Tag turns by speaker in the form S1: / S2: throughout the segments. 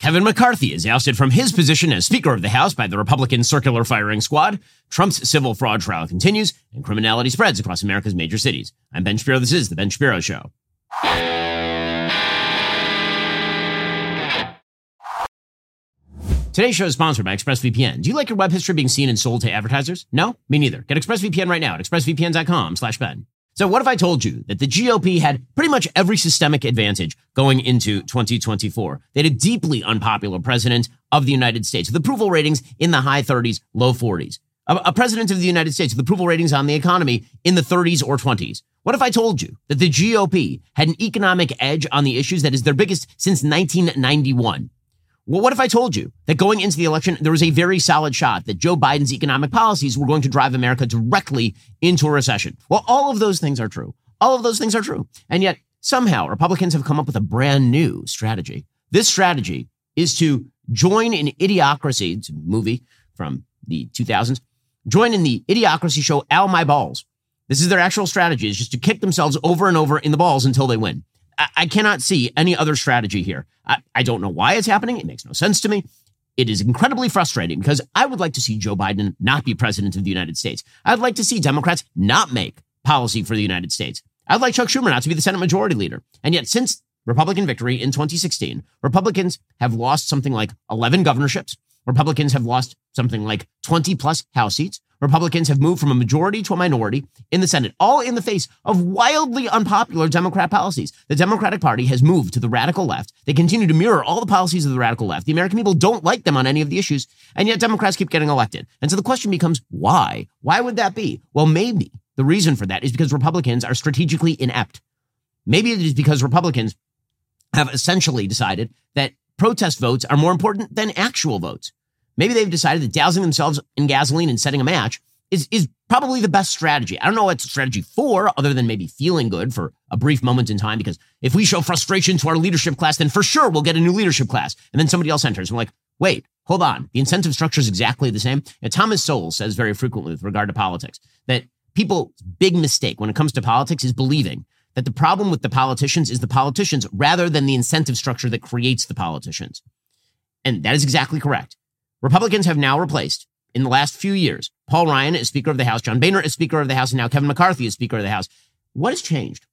S1: Kevin McCarthy is ousted from his position as Speaker of the House by the Republican circular firing squad. Trump's civil fraud trial continues, and criminality spreads across America's major cities. I'm Ben Shapiro. This is The Ben Shapiro Show. Today's show is sponsored by ExpressVPN. Do you like your web history being seen and sold to advertisers? No? Me neither. Get ExpressVPN right now at expressvpn.com slash Ben. So what if I told you that the GOP had pretty much every systemic advantage going into 2024? They had a deeply unpopular president of the United States with approval ratings in the high 30s, low 40s. A, a president of the United States with approval ratings on the economy in the 30s or 20s. What if I told you that the GOP had an economic edge on the issues that is their biggest since 1991? Well, what if I told you that going into the election, there was a very solid shot that Joe Biden's economic policies were going to drive America directly into a recession? Well, all of those things are true. All of those things are true. And yet, somehow, Republicans have come up with a brand new strategy. This strategy is to join in Idiocracy, it's a movie from the 2000s, join in the Idiocracy show Ow My Balls. This is their actual strategy, is just to kick themselves over and over in the balls until they win. I, cannot see any other strategy here. I, I don't know why it's happening. It makes no sense to me. It is incredibly frustrating because I would like to see Joe Biden not be president of the United States. I'd like to see Democrats not make policy for the United States. I'd like Chuck Schumer not to be the Senate Majority Leader. And yet, since Republican victory in 2016, Republicans have lost something like 11 governorships. Republicans have lost something like 20 plus House seats. Republicans have moved from a majority to a minority in the Senate, all in the face of wildly unpopular Democrat policies. The Democratic Party has moved to the radical left. They continue to mirror all the policies of the radical left. The American people don't like them on any of the issues, and yet Democrats keep getting elected. And so the question becomes why? Why would that be? Well, maybe the reason for that is because Republicans are strategically inept. Maybe it is because Republicans have essentially decided that protest votes are more important than actual votes. Maybe they've decided that dousing themselves in gasoline and setting a match is, is probably the best strategy. I don't know what strategy for, other than maybe feeling good for a brief moment in time, because if we show frustration to our leadership class, then for sure we'll get a new leadership class. And then somebody else enters. We're like, wait, hold on. The incentive structure is exactly the same. Thomas Sowell says very frequently with regard to politics that people's big mistake when it comes to politics is believing that the problem with the politicians is the politicians rather than the incentive structure that creates the politicians. And that is exactly correct. Republicans have now replaced, in the last few years, Paul Ryan as Speaker of the House, John Boehner as Speaker of the House, and now Kevin McCarthy as Speaker of the House. What has changed?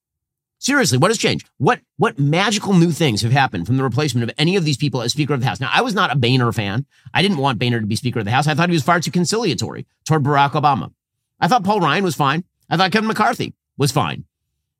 S1: Seriously, what has changed? What what magical new things have happened from the replacement of any of these people as Speaker of the House? Now, I was not a Boehner fan. I didn't want Boehner to be Speaker of the House. I thought he was far too conciliatory toward Barack Obama. I thought Paul Ryan was fine. I thought Kevin McCarthy was fine.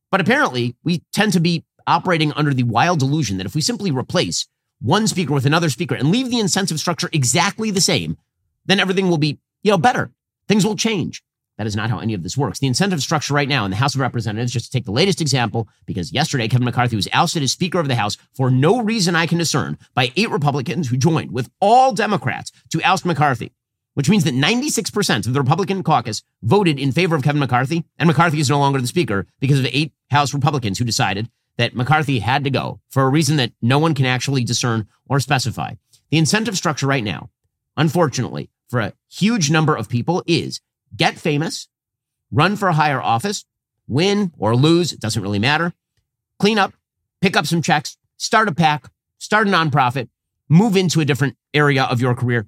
S1: But apparently, we tend to be operating under the wild delusion that if we simply replace one speaker with another speaker and leave the incentive structure exactly the same, then everything will be, you know, better. Things will change. That is not how any of this works. The incentive structure right now in the House of Representatives, just to take the latest example, because yesterday Kevin McCarthy was ousted as Speaker of the House for no reason I can discern by eight Republicans who joined with all Democrats to oust McCarthy, which means that 96% of the Republican caucus voted in favor of Kevin McCarthy, and McCarthy is no longer the Speaker because of eight House Republicans who decided that McCarthy had to go for a reason that no one can actually discern or specify. The incentive structure right now, unfortunately, for a huge number of people is get famous, run for a higher office, win or lose, it doesn't really matter, clean up, pick up some checks, start a pack, start a nonprofit, move into a different area of your career.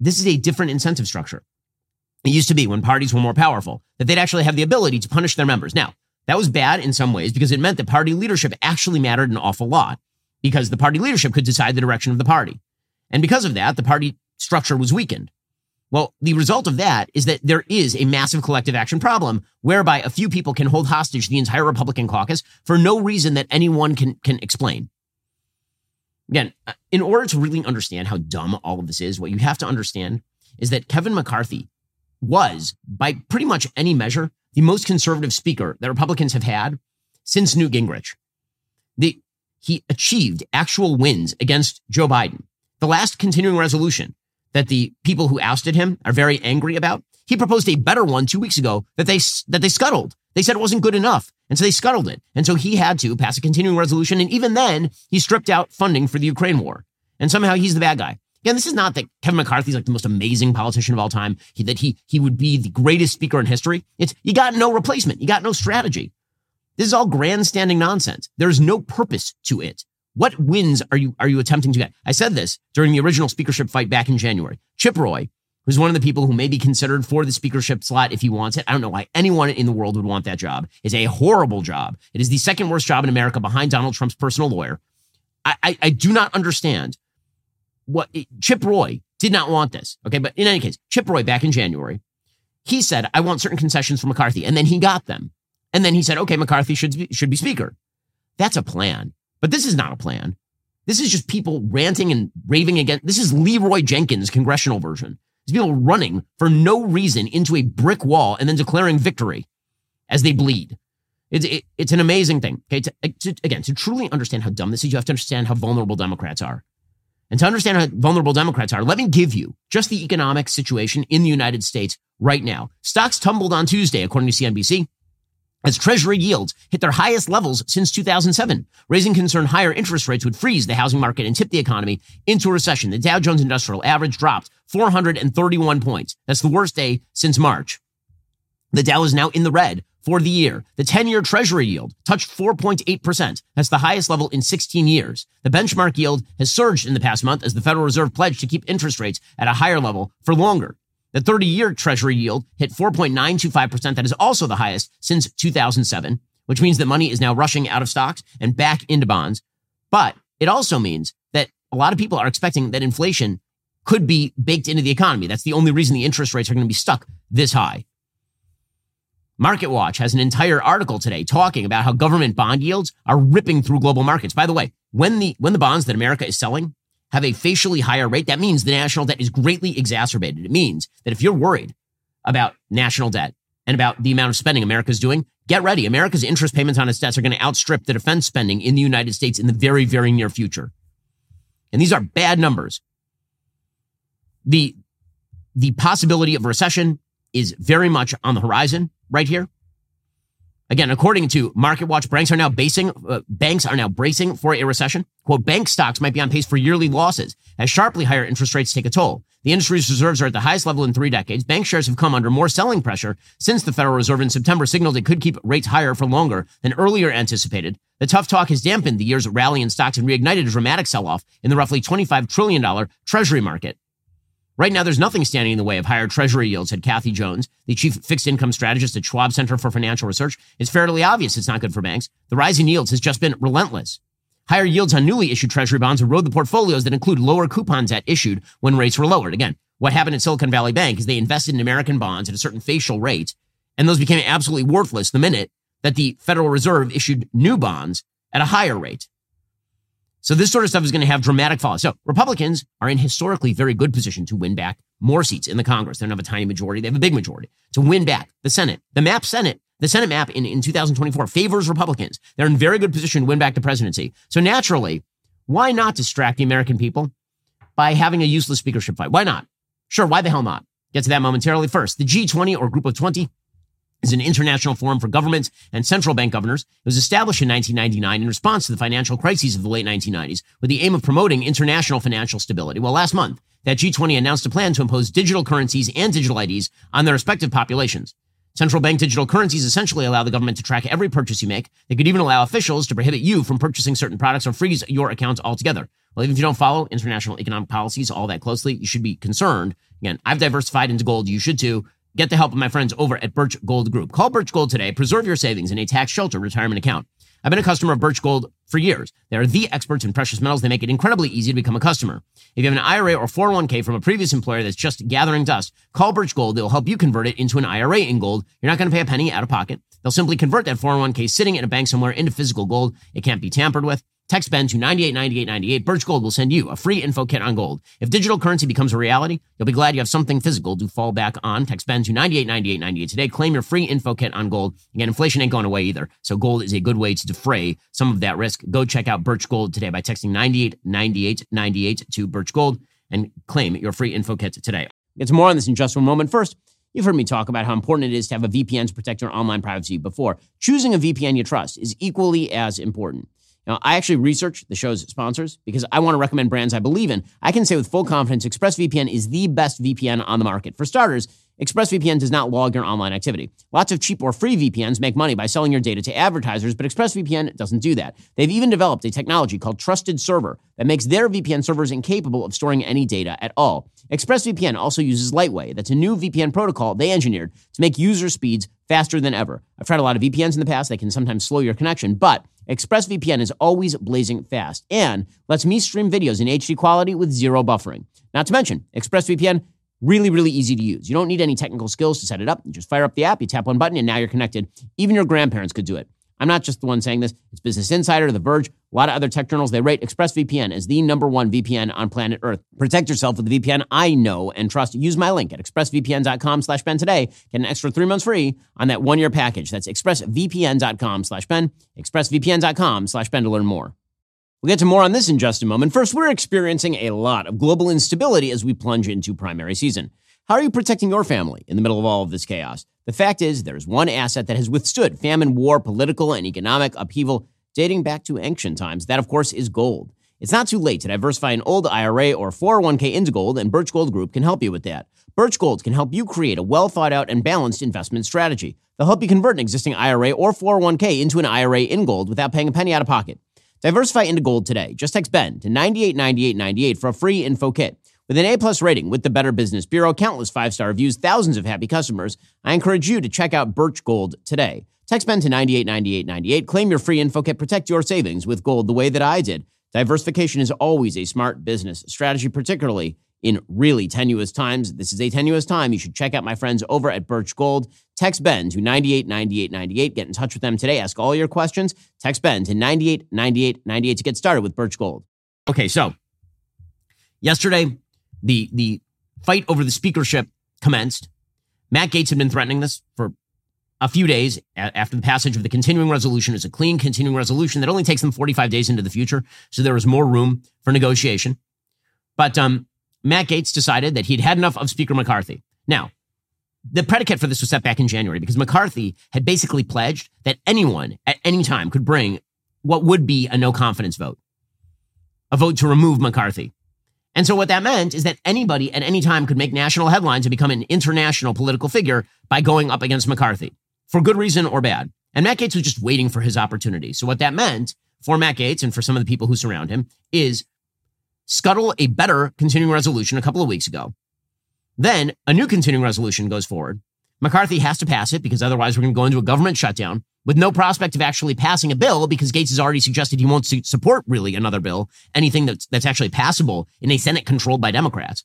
S1: This is a different incentive structure. It used to be when parties were more powerful that they'd actually have the ability to punish their members. Now, that was bad in some ways because it meant that party leadership actually mattered an awful lot because the party leadership could decide the direction of the party. And because of that, the party structure was weakened. Well, the result of that is that there is a massive collective action problem whereby a few people can hold hostage the entire Republican caucus for no reason that anyone can, can explain. Again, uh, in order to really understand how dumb all of this is, what you have to understand is that Kevin McCarthy was, by pretty much any measure, the most conservative speaker that Republicans have had since Newt Gingrich. The, he achieved actual wins against Joe Biden. The last continuing resolution that the people who ousted him are very angry about, he proposed a better one two weeks ago that they, that they scuttled. They said it wasn't good enough. And so they scuttled it. And so he had to pass a continuing resolution. And even then, he stripped out funding for the Ukraine war. And somehow he's the bad guy. Again, this is not that Kevin McCarthy is like the most amazing politician of all time, he, that he, he would be the greatest speaker in history. It's you got no replacement. You got no strategy. This is all grandstanding nonsense. There's no purpose to it What wins are you are you attempting to get? I said this during the original speakership fight back in January. Chip Roy, who's one of the people who may be considered for the speakership slot if he wants it. I don't know why anyone in the world would want that job. It's a horrible job. It is the second worst job in America behind Donald Trump's personal lawyer. I, I, I do not understand what Chip Roy did not want this. Okay. But in any case, Chip Roy back in January, he said, I want certain concessions from McCarthy. And then he got them. And then he said, okay, McCarthy should be, should be speaker. That's a plan. But this is not a plan. This is just people ranting and raving against. This is Leeroy Jenkins' congressional version. These people running for no reason into a brick wall and then declaring victory as they bleed. It's, it, it's an amazing thing. Okay. To, to, again, to truly understand how dumb this is, you have to understand how vulnerable Democrats are. And to understand how vulnerable Democrats are, let me give you just the economic situation in the United States right now. Stocks tumbled on Tuesday, according to CNBC as Treasury yields hit their highest levels since 2007, raising concern higher interest rates would freeze the housing market and tip the economy into a recession. The Dow Jones Industrial Average dropped 431 points. That's the worst day since March. The Dow is now in the red for the year. The 10-year Treasury yield touched 4.8%. That's the highest level in 16 years. The benchmark yield has surged in the past month as the Federal Reserve pledged to keep interest rates at a higher level for longer. The 30 year Treasury yield hit 4.925%. That is also the highest since 2007, which means that money is now rushing out of stocks and back into bonds. But it also means that a lot of people are expecting that inflation could be baked into the economy. That's the only reason the interest rates are going to be stuck this high. Market Watch has an entire article today talking about how government bond yields are ripping through global markets. By the way, when the when the bonds that America is selling have a facially higher rate, that means the national debt is greatly exacerbated. It means that if you're worried about national debt and about the amount of spending America's doing, get ready. America's interest payments on its debts are going to outstrip the defense spending in the United States in the very, very near future. And these are bad numbers. The, the possibility of recession is very much on the horizon right here. Again, according to Market Watch, banks are now basing uh, banks are now bracing for a recession. Quote: Bank stocks might be on pace for yearly losses as sharply higher interest rates take a toll. The industry's reserves are at the highest level in three decades. Bank shares have come under more selling pressure since the Federal Reserve in September signaled it could keep rates higher for longer than earlier anticipated. The tough talk has dampened the year's rally in stocks and reignited a dramatic sell-off in the roughly $25 trillion Treasury market. Right now, there's nothing standing in the way of higher treasury yields, said Kathy Jones, the chief fixed income strategist at Schwab Center for Financial Research. It's fairly obvious it's not good for banks. The rise in yields has just been relentless. Higher yields on newly issued treasury bonds erode the portfolios that include lower coupons at issued when rates were lowered. Again, what happened at Silicon Valley Bank is they invested in American bonds at a certain facial rate, and those became absolutely worthless the minute that the Federal Reserve issued new bonds at a higher rate. So this sort of stuff is going to have dramatic fallout. So Republicans are in historically very good position to win back more seats in the Congress. They don't have a tiny majority. They have a big majority to win back the Senate. The map Senate, the Senate map in, in 2024 favors Republicans. They're in very good position to win back the presidency. So naturally, why not distract the American people by having a useless speakership fight? Why not? Sure. Why the hell not? Get to that momentarily. First, the G20 or group of 20 is an international forum for governments and central bank governors. It was established in 1999 in response to the financial crises of the late 1990s with the aim of promoting international financial stability. Well, last month, that G20 announced a plan to impose digital currencies and digital IDs on their respective populations. Central bank digital currencies essentially allow the government to track every purchase you make. They could even allow officials to prohibit you from purchasing certain products or freeze your account altogether. Well, even if you don't follow international economic policies all that closely, you should be concerned. Again, I've diversified into gold. You should too. Get the help of my friends over at Birch Gold Group. Call Birch Gold today. Preserve your savings in a tax shelter retirement account. I've been a customer of Birch Gold for years. They are the experts in precious metals. They make it incredibly easy to become a customer. If you have an IRA or 401k from a previous employer that's just gathering dust, call Birch Gold. They'll help you convert it into an IRA in gold. You're not going to pay a penny out of pocket. They'll simply convert that 401k sitting in a bank somewhere into physical gold. It can't be tampered with. Text Ben to 989898. Birch Gold will send you a free info kit on gold. If digital currency becomes a reality, you'll be glad you have something physical to fall back on. Text Ben to 989898 today. Claim your free info kit on gold. Again, inflation ain't going away either. So gold is a good way to defray some of that risk. Go check out Birch Gold today by texting 989898 to Birch Gold and claim your free info kit today. Get some more on this in just one moment. First, You've heard me talk about how important it is to have a VPN to protect your online privacy before. Choosing a VPN you trust is equally as important. Now, I actually research the show's sponsors because I want to recommend brands I believe in. I can say with full confidence ExpressVPN is the best VPN on the market. For starters, ExpressVPN does not log your online activity. Lots of cheap or free VPNs make money by selling your data to advertisers, but ExpressVPN doesn't do that. They've even developed a technology called Trusted Server that makes their VPN servers incapable of storing any data at all. ExpressVPN also uses Lightway. That's a new VPN protocol they engineered to make user speeds faster than ever. I've tried a lot of VPNs in the past. They can sometimes slow your connection, but ExpressVPN is always blazing fast and lets me stream videos in HD quality with zero buffering. Not to mention, ExpressVPN really, really easy to use. You don't need any technical skills to set it up. You just fire up the app, you tap one button, and now you're connected. Even your grandparents could do it. I'm not just the one saying this. It's Business Insider, The Verge, a lot of other tech journals. They rate ExpressVPN as the number one VPN on planet Earth. Protect yourself with the VPN I know and trust. Use my link at expressvpn.com slash Ben today. Get an extra three months free on that one-year package. That's expressvpn.com slash Ben, expressvpn.com slash Ben to learn more. We'll get to more on this in just a moment. First, we're experiencing a lot of global instability as we plunge into primary season. How are you protecting your family in the middle of all of this chaos? The fact is, there's one asset that has withstood famine, war, political, and economic upheaval dating back to ancient times. That, of course, is gold. It's not too late to diversify an old IRA or 401k into gold, and Birch Gold Group can help you with that. Birch Gold can help you create a well thought out and balanced investment strategy. They'll help you convert an existing IRA or 401k into an IRA in gold without paying a penny out of pocket. Diversify into gold today. Just text Ben to 989898 for a free info kit. With an A-plus rating with the Better Business Bureau, countless five-star reviews, thousands of happy customers, I encourage you to check out Birch Gold today. Text Ben to 989898. Claim your free info kit. Protect your savings with gold the way that I did. Diversification is always a smart business strategy, particularly in really tenuous times. This is a tenuous time. You should check out my friends over at Birch Gold. Text Ben to 989898. Get in touch with them today. Ask all your questions. Text Ben to 989898 to get started with Birch Gold. Okay, so yesterday, the, the fight over the speakership commenced. Matt Gaetz had been threatening this for a few days after the passage of the continuing resolution. It's a clean continuing resolution that only takes them 45 days into the future. So there was more room for negotiation. But um, Matt Gaetz decided that he'd had enough of Speaker McCarthy. Now, the predicate for this was set back in January because McCarthy had basically pledged that anyone at any time could bring what would be a no confidence vote, a vote to remove McCarthy. And so what that meant is that anybody at any time could make national headlines and become an international political figure by going up against McCarthy for good reason or bad. And Matt Gaetz was just waiting for his opportunity. So what that meant for Matt Gaetz and for some of the people who surround him is scuttle a better continuing resolution a couple of weeks ago. Then a new continuing resolution goes forward. McCarthy has to pass it because otherwise we're going to go into a government shutdown with no prospect of actually passing a bill because Gaetz has already suggested he won't support really another bill, anything that's, that's actually passable in a Senate controlled by Democrats.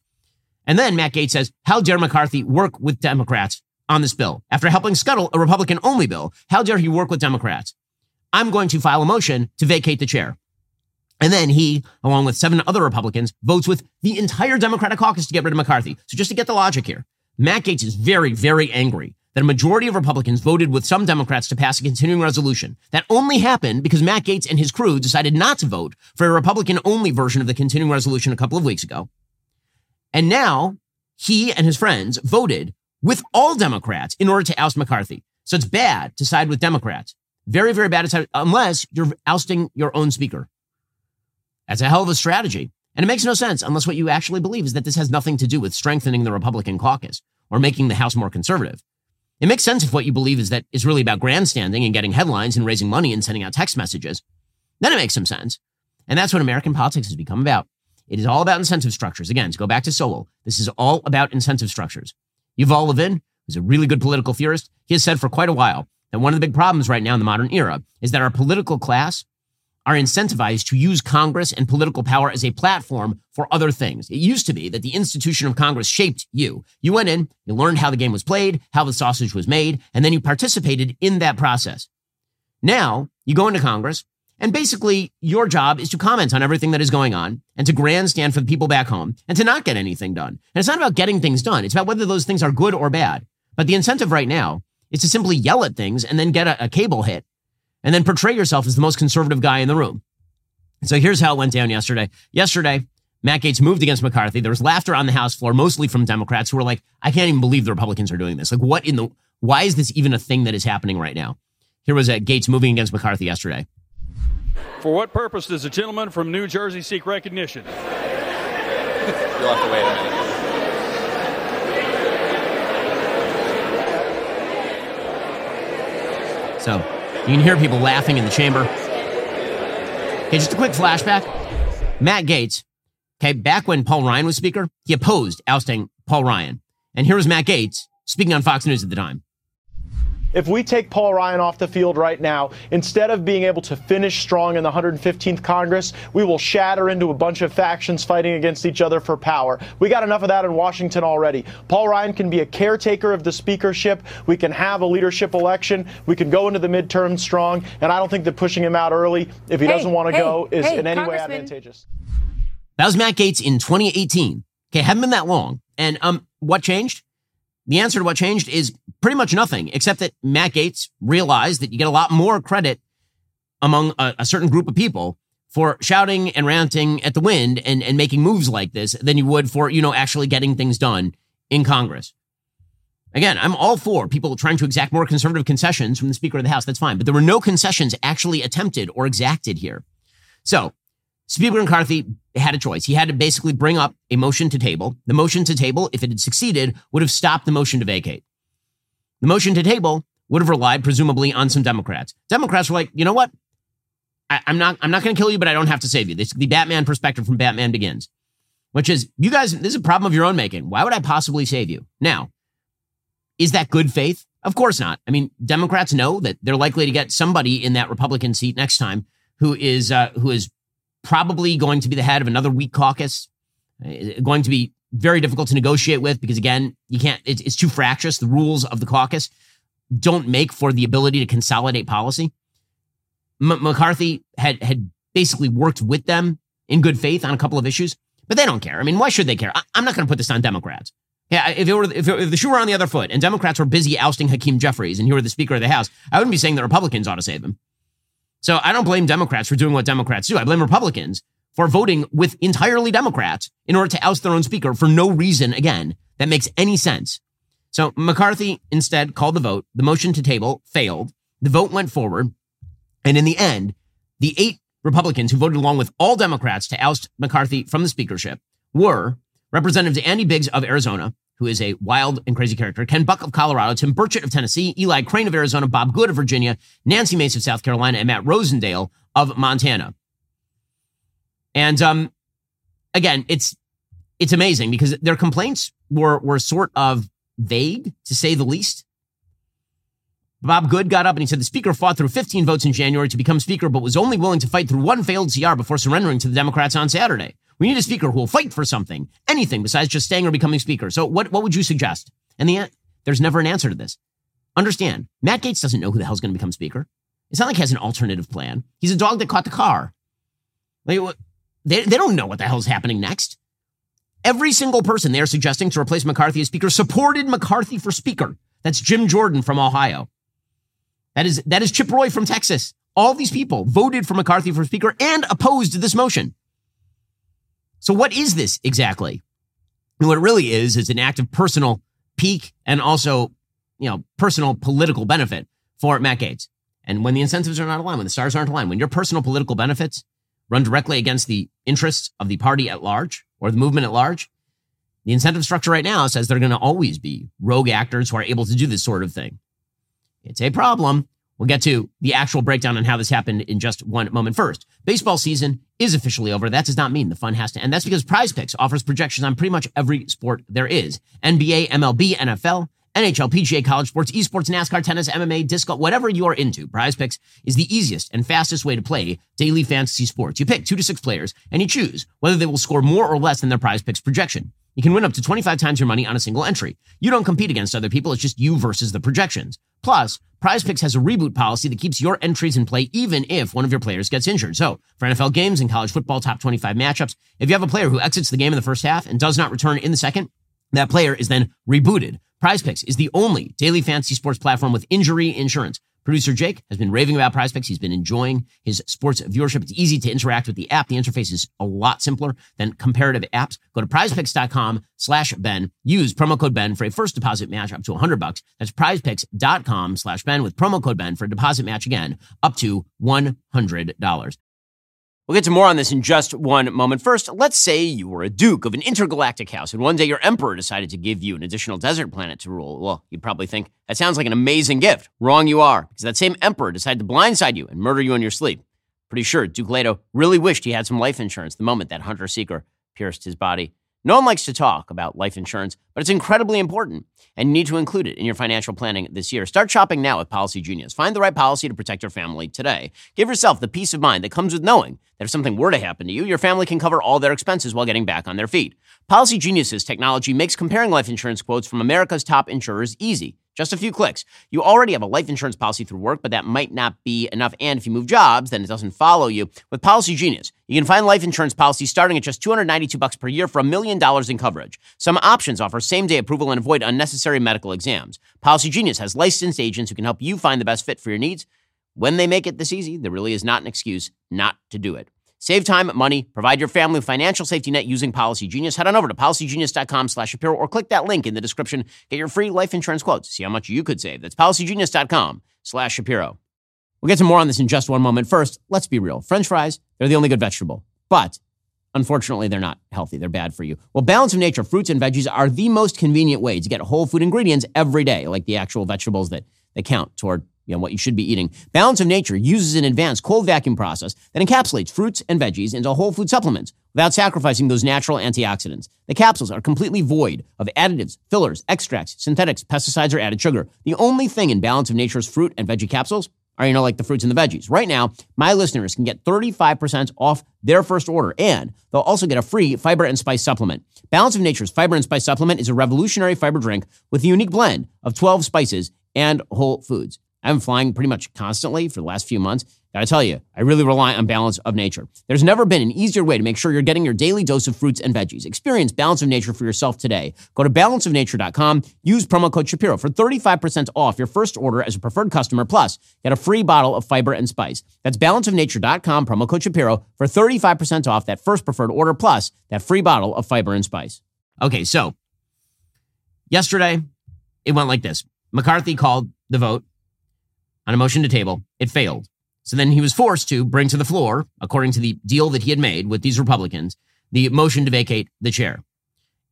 S1: And then Matt Gaetz says, how dare McCarthy work with Democrats on this bill after helping scuttle a Republican only bill? How dare he work with Democrats? I'm going to file a motion to vacate the chair. And then he, along with seven other Republicans, votes with the entire Democratic caucus to get rid of McCarthy. So just to get the logic here, Matt Gaetz is very, very angry that a majority of Republicans voted with some Democrats to pass a continuing resolution. That only happened because Matt Gaetz and his crew decided not to vote for a Republican only version of the continuing resolution a couple of weeks ago. And now he and his friends voted with all Democrats in order to oust McCarthy. So it's bad to side with Democrats. Very, very bad to side, unless you're ousting your own speaker. That's a hell of a strategy. And it makes no sense unless what you actually believe is that this has nothing to do with strengthening the Republican caucus or making the House more conservative. It makes sense if what you believe is that it's really about grandstanding and getting headlines and raising money and sending out text messages. Then it makes some sense. And that's what American politics has become about. It is all about incentive structures. Again, to go back to Sowell, this is all about incentive structures. Yuval Levin, who's a really good political theorist, he has said for quite a while that one of the big problems right now in the modern era is that our political class are incentivized to use Congress and political power as a platform for other things. It used to be that the institution of Congress shaped you. You went in, you learned how the game was played, how the sausage was made, and then you participated in that process. Now you go into Congress, and basically your job is to comment on everything that is going on and to grandstand for the people back home and to not get anything done. And it's not about getting things done. It's about whether those things are good or bad. But the incentive right now is to simply yell at things and then get a, a cable hit and then portray yourself as the most conservative guy in the room. So here's how it went down yesterday. Yesterday, Matt Gaetz moved against McCarthy. There was laughter on the House floor, mostly from Democrats who were like, I can't even believe the Republicans are doing this. Like, what in the, why is this even a thing that is happening right now? Here was uh, Gaetz moving against McCarthy yesterday.
S2: For what purpose does a gentleman from New Jersey seek recognition? You'll
S3: have to wait a minute.
S1: So you can hear people laughing in the chamber. Okay, just a quick flashback. Matt Gaetz, okay, back when Paul Ryan was Speaker, he opposed ousting Paul Ryan. And here was Matt Gaetz speaking on Fox News at the time.
S3: If we take Paul Ryan off the field right now, instead of being able to finish strong in the 115th Congress, we will shatter into a bunch of factions fighting against each other for power. We got enough of that in Washington already. Paul Ryan can be a caretaker of the speakership. We can have a leadership election. We can go into the midterm strong. And I don't think that pushing him out early, if he
S4: hey,
S3: doesn't want to
S4: hey,
S3: go, is
S4: hey,
S3: in any way advantageous.
S1: That was Matt Gaetz in 2018. Okay, haven't been that long. And um, what changed? The answer to what changed is pretty much nothing, except that Matt Gaetz realized that you get a lot more credit among a, a, certain group of people for shouting and ranting at the wind and, and making moves like this than you would for, you know, actually getting things done in Congress. Again, I'm all for people trying to exact more conservative concessions from the Speaker of the House. That's fine. But there were no concessions actually attempted or exacted here. So Speaker McCarthy had a choice. He had to basically bring up a motion to table. The motion to table, if it had succeeded, would have stopped the motion to vacate. The motion to table would have relied presumably on some Democrats. Democrats were like, you know what? I, am not I'm not going to kill you, but I don't have to save you. This the Batman perspective from Batman Begins, which is you guys. This is a problem of your own making. Why would I possibly save you? Now, is that good faith? Of course not. I mean, Democrats know that they're likely to get somebody in that Republican seat next time who is uh, who is probably going to be the head of another weak caucus, uh, going to be very difficult to negotiate with because again, you can't, it's, it's too fractious. The rules of the caucus don't make for the ability to consolidate policy. M- McCarthy had, had basically worked with them in good faith on a couple of issues, but they don't care. I mean, why should they care? I, am not going to put this on Democrats. Yeah, if it were if, it, if, the shoe were on the other foot and Democrats were busy ousting Hakeem Jeffries and he were the Speaker of the House, I wouldn't be saying that Republicans ought to save him. So I don't blame Democrats for doing what Democrats do. I blame Republicans for voting with entirely Democrats in order to oust their own speaker for no reason, again, that makes any sense. So McCarthy instead called the vote. The motion to table failed. The vote went forward. And in the end, the eight Republicans who voted along with all Democrats to oust McCarthy from the speakership were Representatives Andy Biggs of Arizona, who is a wild and crazy character, Ken Buck of Colorado, Tim Burchett of Tennessee, Eli Crane of Arizona, Bob Good of Virginia, Nancy Mace of South Carolina, and Matt Rosendale of Montana. And um, again, it's it's amazing because their complaints were were sort of vague, to say the least. Bob Good got up and he said the speaker fought through 15 votes in January to become speaker, but was only willing to fight through one failed CR before surrendering to the Democrats on Saturday. We need a speaker who will fight for something, anything besides just staying or becoming speaker. So what, what would you suggest? And the, there's never an answer to this. Understand, Matt Gaetz doesn't know who the hell's going to become speaker. It's not like he has an alternative plan. He's a dog that caught the car. Like, they, they don't know what the hell's happening next. Every single person they are suggesting to replace McCarthy as speaker supported McCarthy for speaker. That's Jim Jordan from Ohio. That is, that is Chip Roy from Texas. All these people voted for McCarthy for speaker and opposed this motion. So what is this exactly? And what it really is is an act of personal pique and also, you know, personal political benefit for Matt Gaetz. And when the incentives are not aligned, when the stars aren't aligned, when your personal political benefits run directly against the interests of the party at large or the movement at large, the incentive structure right now says they're going to always be rogue actors who are able to do this sort of thing. It's a problem. We'll get to the actual breakdown on how this happened in just one moment. First, baseball season is officially over. That does not mean the fun has to end. That's because Prize Picks offers projections on pretty much every sport there is NBA, MLB, NFL, NHL, PGA, college sports, esports, NASCAR, tennis, MMA, disco, whatever you are into. Prize Picks is the easiest and fastest way to play daily fantasy sports. You pick two to six players and you choose whether they will score more or less than their Prize Picks projection. You can win up to 25 times your money on a single entry. You don't compete against other people. It's just you versus the projections. Plus, Prize Picks has a reboot policy that keeps your entries in play even if one of your players gets injured. So, for NFL games and college football top 25 matchups, if you have a player who exits the game in the first half and does not return in the second, that player is then rebooted. Prize Picks is the only daily fantasy sports platform with injury insurance. Producer Jake has been raving about Prize Picks. He's been enjoying his sports viewership. It's easy to interact with the app. The interface is a lot simpler than comparative apps. Go to prizepicks.com slash Ben. Use promo code Ben for a first deposit match up to 100 bucks. That's prizepicks.com slash Ben with promo code Ben for a deposit match again up to $100. We'll get to more on this in just one moment. First, let's say you were a duke of an intergalactic house, and one day your emperor decided to give you an additional desert planet to rule. Well, you'd probably think, that sounds like an amazing gift. Wrong you are, because that same emperor decided to blindside you and murder you in your sleep. Pretty sure Duke Leto really wished he had some life insurance the moment that hunter seeker pierced his body. No one likes to talk about life insurance, but it's incredibly important, and you need to include it in your financial planning this year. Start shopping now with Policy Genius. Find the right policy to protect your family today. Give yourself the peace of mind that comes with knowing that if something were to happen to you, your family can cover all their expenses while getting back on their feet. Policy Genius's technology makes comparing life insurance quotes from America's top insurers easy. Just a few clicks. You already have a life insurance policy through work, but that might not be enough. And if you move jobs, then it doesn't follow you. With Policy Genius, you can find life insurance policies starting at just 292 bucks per year for a million dollars in coverage. Some options offer same-day approval and avoid unnecessary medical exams. Policy Genius has licensed agents who can help you find the best fit for your needs. When they make it this easy, there really is not an excuse not to do it. Save time, money, provide your family financial safety net using Policy Genius. Head on over to policygenius.com slash Shapiro or click that link in the description. Get your free life insurance quotes. See how much you could save. That's policygenius.com slash Shapiro. We'll get to more on this in just one moment. First, let's be real. French fries, they're the only good vegetable. But unfortunately, they're not healthy. They're bad for you. Well, Balance of Nature fruits and veggies are the most convenient way to get whole food ingredients every day, like the actual vegetables that, count toward you know, what you should be eating. Balance of Nature uses an advanced cold vacuum process that encapsulates fruits and veggies into whole food supplements without sacrificing those natural antioxidants. The capsules are completely void of additives, fillers, extracts, synthetics, pesticides, or added sugar. The only thing in Balance of Nature's fruit and veggie capsules are, you know, like the fruits and the veggies. Right now, my listeners can get 35% off their first order, and they'll also get a free fiber and spice supplement. Balance of Nature's fiber and spice supplement is a revolutionary fiber drink with a unique blend of 12 spices and whole foods. I've been flying pretty much constantly for the last few months. Gotta tell you, I really rely on Balance of Nature. There's never been an easier way to make sure you're getting your daily dose of fruits and veggies. Experience Balance of Nature for yourself today. Go to balanceofnature.com, use promo code Shapiro for 35% off your first order as a preferred customer, plus get a free bottle of fiber and spice. That's balanceofnature.com, promo code Shapiro for 35% off that first preferred order, plus that free bottle of fiber and spice. Okay, so yesterday it went like this McCarthy called the vote on a motion to table. It failed. So then he was forced to bring to the floor, according to the deal that he had made with these Republicans, the motion to vacate the chair.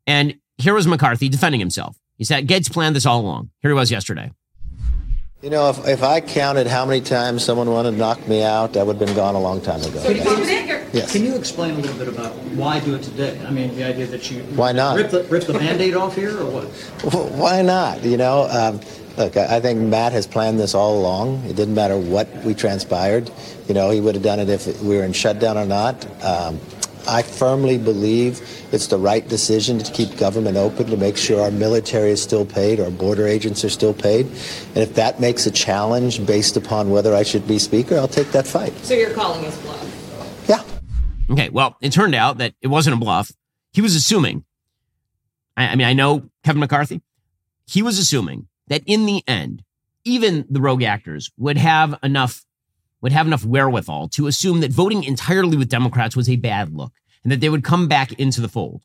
S1: And here was McCarthy defending himself. He said, Gaetz planned this all along. Here he was yesterday.
S4: You know, if, if I counted how many times someone wanted to knock me out, I would have been gone a long time ago.
S5: Yes. Can you explain a little bit about why do it today? I mean, the idea that you
S4: why not
S5: rip the, rip the band-aid off here, or what?
S4: Well, why not? You know, um, look, I think Matt has planned this all along. It didn't matter what we transpired. You know, he would have done it if we were in shutdown or not. Um, I firmly believe it's the right decision to keep government open to make sure our military is still paid, our border agents are still paid. And if that makes a challenge based upon whether I should be Speaker, I'll take that fight.
S6: So you're calling his bluff?
S1: Okay, well, it turned out that it wasn't a bluff. He was assuming, I, I mean, I know Kevin McCarthy, he was assuming that in the end, even the rogue actors would have enough would have enough wherewithal to assume that voting entirely with Democrats was a bad look and that they would come back into the fold.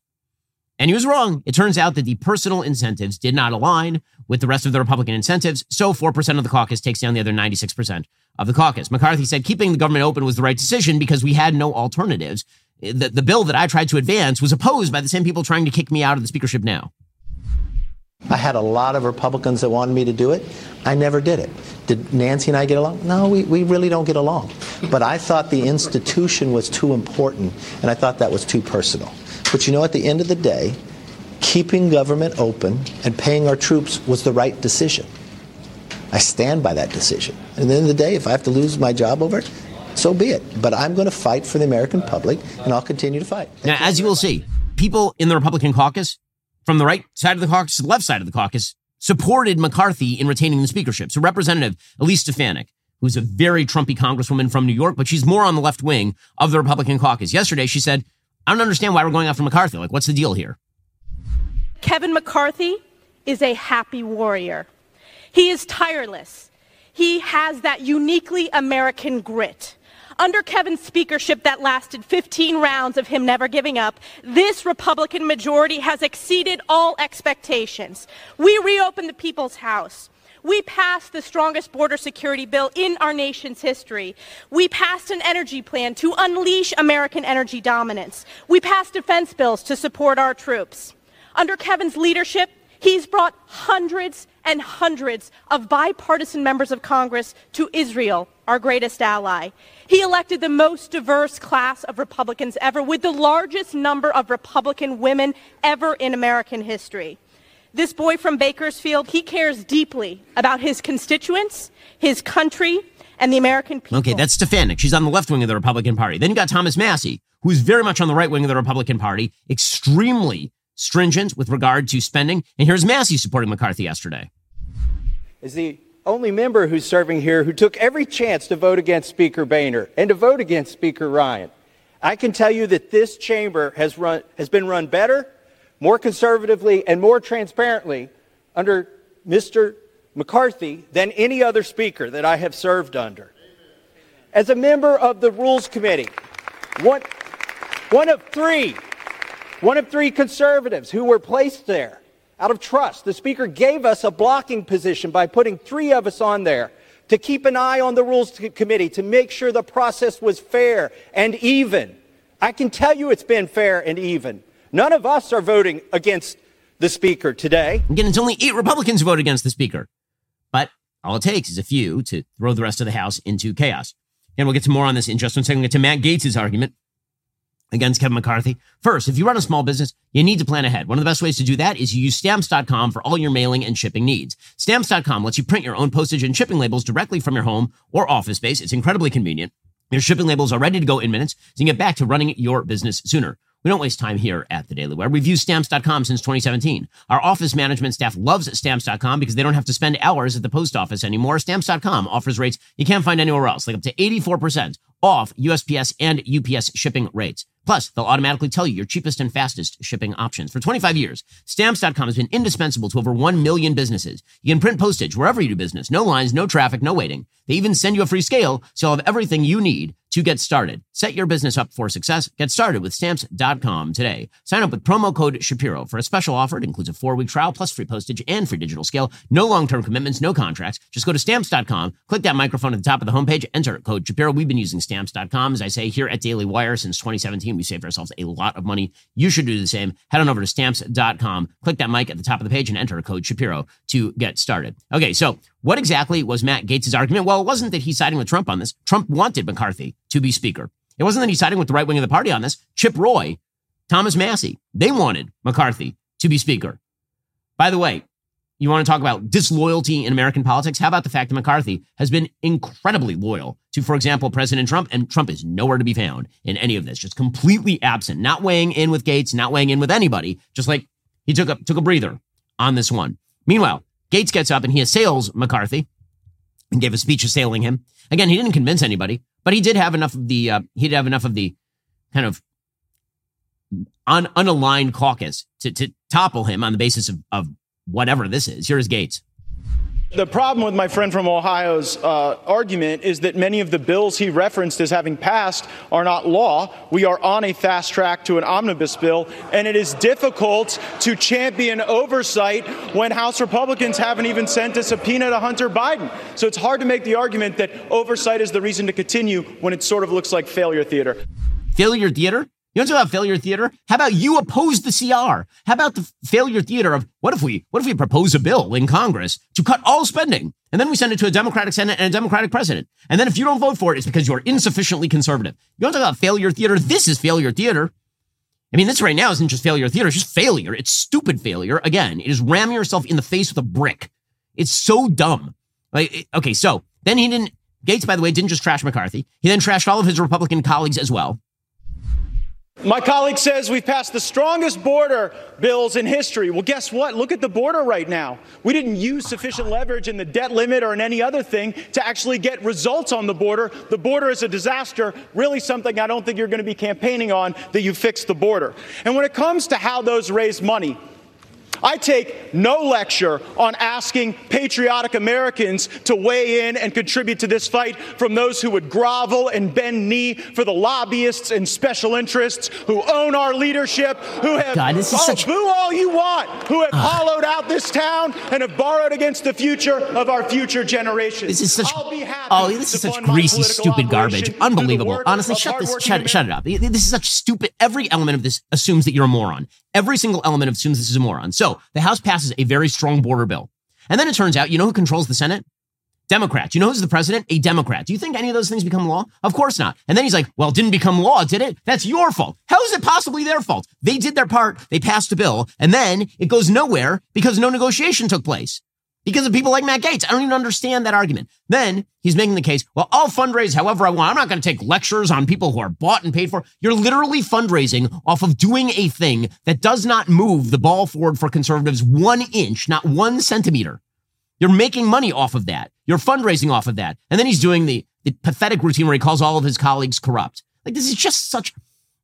S1: And he was wrong. It turns out that the personal incentives did not align with the rest of the Republican incentives. So 4% of the caucus takes down the other 96% of the caucus. McCarthy said keeping the government open was the right decision because we had no alternatives. The, the bill that I tried to advance was opposed by the same people trying to kick me out of the speakership now.
S4: I had a lot of Republicans that wanted me to do it. I never did it. Did Nancy and I get along? No, we, we really don't get along. But I thought the institution was too important, and I thought that was too personal. But you know, at the end of the day, keeping government open and paying our troops was the right decision. I stand by that decision. And at the end of the day, if I have to lose my job over it, so be it. But I'm going to fight for the American public, and I'll continue to fight.
S1: Now, as you will see, people in the Republican caucus from the right side of the caucus to the left side of the caucus supported McCarthy in retaining the speakership. So Representative Elise Stefanik, who's a very Trumpy congresswoman from New York, but she's more on the left wing of the Republican caucus. Yesterday, she said, I don't understand why we're going after McCarthy. Like, what's the deal here?
S7: Kevin McCarthy is a happy warrior. He is tireless. He has that uniquely American grit. Under Kevin's speakership that lasted 15 rounds of him never giving up, this Republican majority has exceeded all expectations. We reopened the People's House. We passed the strongest border security bill in our nation's history. We passed an energy plan to unleash American energy dominance. We passed defense bills to support our troops. Under Kevin's leadership, he's brought hundreds and hundreds of bipartisan members of Congress to Israel, our greatest ally. He elected the most diverse class of Republicans ever, with the largest number of Republican women ever in American history. This boy from Bakersfield, he cares deeply about his constituents, his country, and the American people.
S1: Okay, that's Stefanik. She's on the left wing of the Republican Party. Then you got Thomas Massie, who's very much on the right wing of the Republican Party, extremely stringent with regard to spending. And here's Massie supporting McCarthy yesterday.
S6: Is the only member who's serving here who took every chance to vote against Speaker Boehner and to vote against Speaker Ryan. I can tell you that this chamber has, run, has been run better, more conservatively, and more transparently under Mr. McCarthy than any other speaker that I have served under. As a member of the Rules Committee, one, one of three one of three conservatives who were placed there out of trust. The Speaker gave us a blocking position by putting three of us on there to keep an eye on the Rules Committee to make sure the process was fair and even. I can tell you it's been fair and even. None of us are voting against the Speaker today.
S1: Again, it's only eight Republicans who vote against the Speaker. But all it takes is a few to throw the rest of the House into chaos. And we'll get to more on this in just one second. We'll get to Matt Gaetz' argument against Kevin McCarthy. First, if you run a small business, you need to plan ahead. One of the best ways to do that is you use stamps.com for all your mailing and shipping needs. Stamps.com lets you print your own postage and shipping labels directly from your home or office space. It's incredibly convenient. Your shipping labels are ready to go in minutes, so you can get back to running your business sooner. We don't waste time here at the Daily Wire. We've used stamps.com since 2017. Our office management staff loves stamps.com because they don't have to spend hours at the post office anymore. Stamps.com offers rates you can't find anywhere else, like up to 84% off USPS and UPS shipping rates. Plus, they'll automatically tell you your cheapest and fastest shipping options. For 25 years, stamps.com has been indispensable to over 1 million businesses. You can print postage wherever you do business. No lines, no traffic, no waiting. They even send you a free scale, so you'll have everything you need to get started. Set your business up for success. Get started with stamps.com today. Sign up with promo code Shapiro for a special offer. It includes a four week trial plus free postage and free digital scale. No long term commitments, no contracts. Just go to stamps.com, click that microphone at the top of the homepage, enter code Shapiro. We've been using stamps.com, as I say, here at Daily Wire since 2017. We saved ourselves a lot of money. You should do the same. Head on over to stamps.com, click that mic at the top of the page, and enter code Shapiro to get started. Okay, so what exactly was Matt Gaetz' argument? Well, it wasn't that he's siding with Trump on this. Trump wanted McCarthy to be Speaker. It wasn't that he's siding with the right wing of the party on this. Chip Roy, Thomas Massie, they wanted McCarthy to be Speaker. By the way, you want to talk about disloyalty in American politics? How about the fact that McCarthy has been incredibly loyal to, for example, President Trump, and Trump is nowhere to be found in any of this, just completely absent, not weighing in with Gaetz, not weighing in with anybody, just like he took a, took a breather on this one. Meanwhile, Gaetz gets up and he assails McCarthy and gave a speech assailing him. Again, he didn't convince anybody, but he did have enough of the uh, he did have enough of the kind of un- unaligned caucus to, to topple him on the basis of, of whatever this is. Here's Gaetz.
S3: The problem with my friend from Ohio's uh, argument is that many of the bills he referenced as having passed are not law. We are on a fast track to an omnibus bill, and it is difficult to champion oversight when House Republicans haven't even sent a subpoena to Hunter Biden. So it's hard to make the argument that oversight is the reason to continue when it sort of looks like failure theater.
S1: Failure theater? You want to talk about failure theater? How about you oppose the CR? How about the failure theater of what if we what if we propose a bill in Congress to cut all spending and then we send it to a Democratic Senate and a Democratic president? And then if you don't vote for it, it's because you're insufficiently conservative. You want to talk about failure theater? This is failure theater. I mean, this right now isn't just failure theater, it's just failure. It's stupid failure. Again, it is ramming yourself in the face with a brick. It's so dumb. Like, okay, so then he didn't Gaetz, by the way, didn't just trash McCarthy. He then trashed all of his Republican colleagues as well.
S3: My colleague says we've passed the strongest border bills in history. Well, guess what? Look at the border right now. We didn't use sufficient leverage in the debt limit or in any other thing to actually get results on the border. The border is a disaster, really something I don't think you're going to be campaigning on that you fix the border. And when it comes to how those raise money, I take no lecture on asking patriotic Americans to weigh in and contribute to this fight from those who would grovel and bend knee for the lobbyists and special interests who own our leadership, who have
S1: God, this is
S3: oh,
S1: such-
S3: boo all you want, who have hollowed out this town and have borrowed against the future of our future generations.
S1: This is such
S3: I'll be
S1: oh, this is such greasy, stupid garbage. Unbelievable. Honestly, shut this, shut, shut it up. This is such stupid. Every element of this assumes that you're a moron. Every single element assumes this is a moron. So the House passes a very strong border bill, and then it turns out, you know who controls the Senate? Democrats. You know who's the president? A Democrat. Do you think any of those things become law? Of course not. And then he's like, well, it didn't become law, did it? That's your fault. How is it possibly their fault? They did their part. They passed a bill and then it goes nowhere because no negotiation took place because of people like Matt Gaetz. I don't even understand that argument. Then he's making the case, well, I'll fundraise however I want. I'm not going to take lectures on people who are bought and paid for. You're literally fundraising off of doing a thing that does not move the ball forward for conservatives one inch, not one centimeter. You're making money off of that. You're fundraising off of that. And then he's doing the, the pathetic routine where he calls all of his colleagues corrupt. Like, this is just such.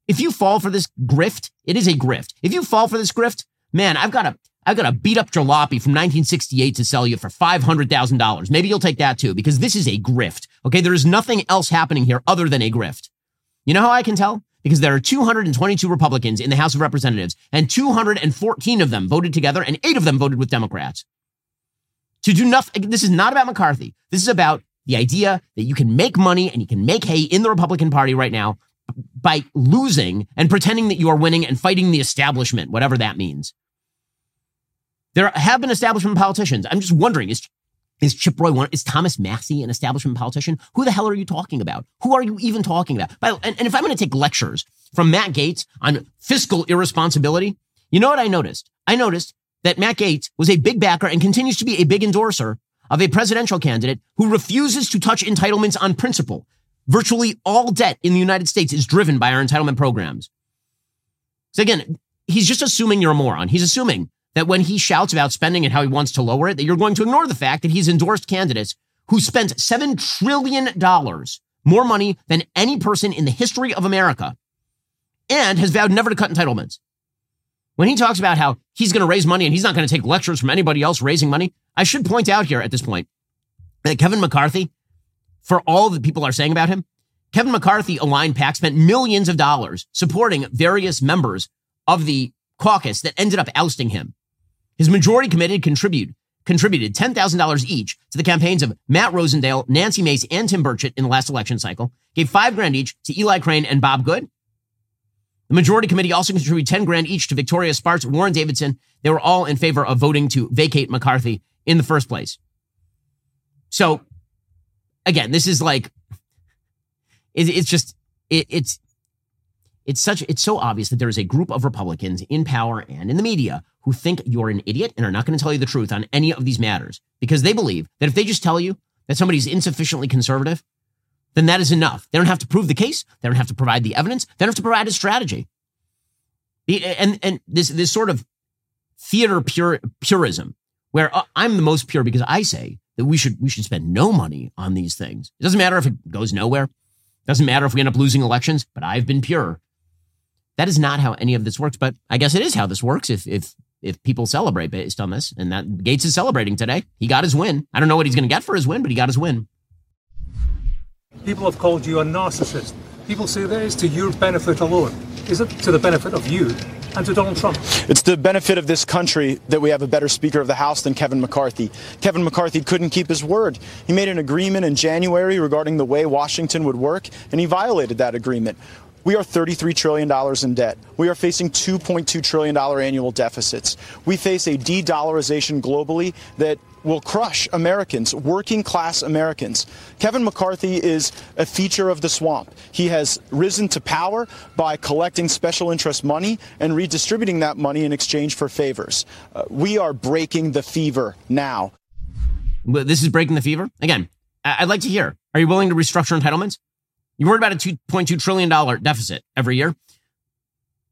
S1: If you fall for this grift, it is a grift. If you fall for this grift, man, I've got a. I've got a beat up jalopy from 1968 to sell you for $500,000. Maybe you'll take that too, because this is a grift. Okay. There is nothing else happening here other than a grift. You know how I can tell? Because there are 222 Republicans in the House of Representatives, and 214 of them voted together, and eight of them voted with Democrats to do nothing. This is not about McCarthy. This is about the idea that you can make money and you can make hay in the Republican Party right now by losing and pretending that you are winning and fighting the establishment, whatever that means. There have been establishment politicians. I'm just wondering, is is Chip Roy one? Is Thomas Massie an establishment politician? Who the hell are you talking about? Who are you even talking about? And, and if I'm going to take lectures from Matt Gaetz on fiscal irresponsibility, you know what I noticed? I noticed that Matt Gaetz was a big backer and continues to be a big endorser of a presidential candidate who refuses to touch entitlements on principle. Virtually all debt in the United States is driven by our entitlement programs. So again, he's just assuming you're a moron. He's assuming that when he shouts about spending and how he wants to lower it, that you're going to ignore the fact that he's endorsed candidates who spent $7 trillion more money than any person in the history of America and has vowed never to cut entitlements. When he talks about how he's going to raise money and he's not going to take lectures from anybody else raising money, I should point out here at this point that Kevin McCarthy, for all that people are saying about him, Kevin McCarthy aligned PAC spent millions of dollars supporting various members of the caucus that ended up ousting him. His majority committee contribute, contributed $10,000 each to the campaigns of Matt Rosendale, Nancy Mace, and Tim Burchett in the last election cycle, gave five grand each to Eli Crane and Bob Good. The majority committee also contributed 10 grand each to Victoria Spartz, Warren Davidson. They were all in favor of voting to vacate McCarthy in the first place. So again, this is like, it, it's just, it, it's, it's such, it's so obvious that there is a group of Republicans in power and in the media who think you're an idiot and are not going to tell you the truth on any of these matters because they believe that if they just tell you that somebody's insufficiently conservative, then that is enough. They don't have to prove the case. They don't have to provide the evidence. They don't have to provide a strategy. And, and this, this sort of theater pure, purism where uh, I'm the most pure because I say that we should, we should spend no money on these things. It doesn't matter if it goes nowhere. It doesn't matter if we end up losing elections, but I've been pure. That is not how any of this works, but I guess it is how this works if, if, if people celebrate based on this. And that Gaetz is celebrating today. He got his win. I don't know what he's going to get for his win, but he got his win.
S8: People have called you a narcissist. People say that it's to your benefit alone. Is it to the benefit of you and to Donald Trump?
S3: It's the benefit of this country that we have a better Speaker of the House than Kevin McCarthy. Kevin McCarthy couldn't keep his word. He made an agreement in January regarding the way Washington would work, and he violated that agreement. We are $33 trillion in debt. We are facing $2.2 trillion annual deficits. We face a de dollarization globally that will crush Americans, working class Americans. Kevin McCarthy is a feature of the swamp. He has risen to power by collecting special interest money and redistributing that money in exchange for favors. Uh, we are breaking the fever now.
S1: This is breaking the fever? Again, I'd like to hear are you willing to restructure entitlements? You worried about a $2.2 trillion deficit every year?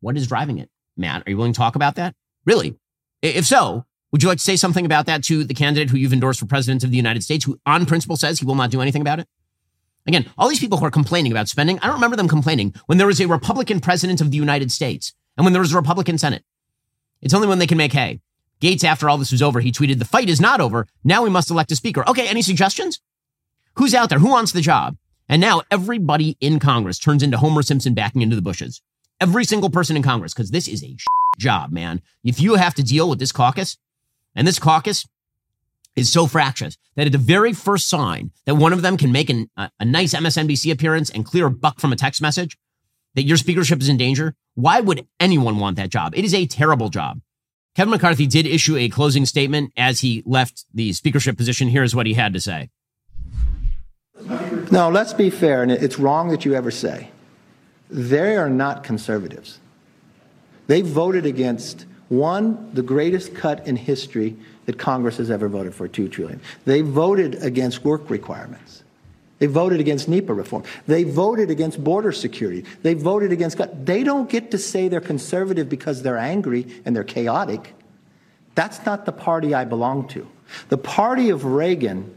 S1: What is driving it? Matt, are you willing to talk about that? Really? If so, would you like to say something about that to the candidate who you've endorsed for president of the United States, who on principle says he will not do anything about it? Again, all these people who are complaining about spending, I don't remember them complaining when there was a Republican president of the United States and when there was a Republican Senate. It's only when they can make hay. Gaetz, after all this was over, he tweeted, The fight is not over. Now we must elect a speaker. Okay, any suggestions? Who's out there? Who wants the job? And now everybody in Congress turns into Homer Simpson backing into the bushes. Every single person in Congress, because this is a job, man. If you have to deal with this caucus, and this caucus is so fractious that at the very first sign that one of them can make an, a, a nice MSNBC appearance and clear a buck from a text message, that your speakership is in danger, why would anyone want that job? It is a terrible job. Kevin McCarthy did issue a closing statement as he left the speakership position. Here's what he had to say.
S4: No, let's be fair, and it's wrong that you ever say. They are not conservatives. They voted against one, the greatest cut in history that Congress has ever voted for, two trillion. They voted against work requirements. They voted against NEPA reform. They voted against border security. They voted against. They don't get to say they're conservative because they're angry and they're chaotic. That's not the party I belong to. The party of Reagan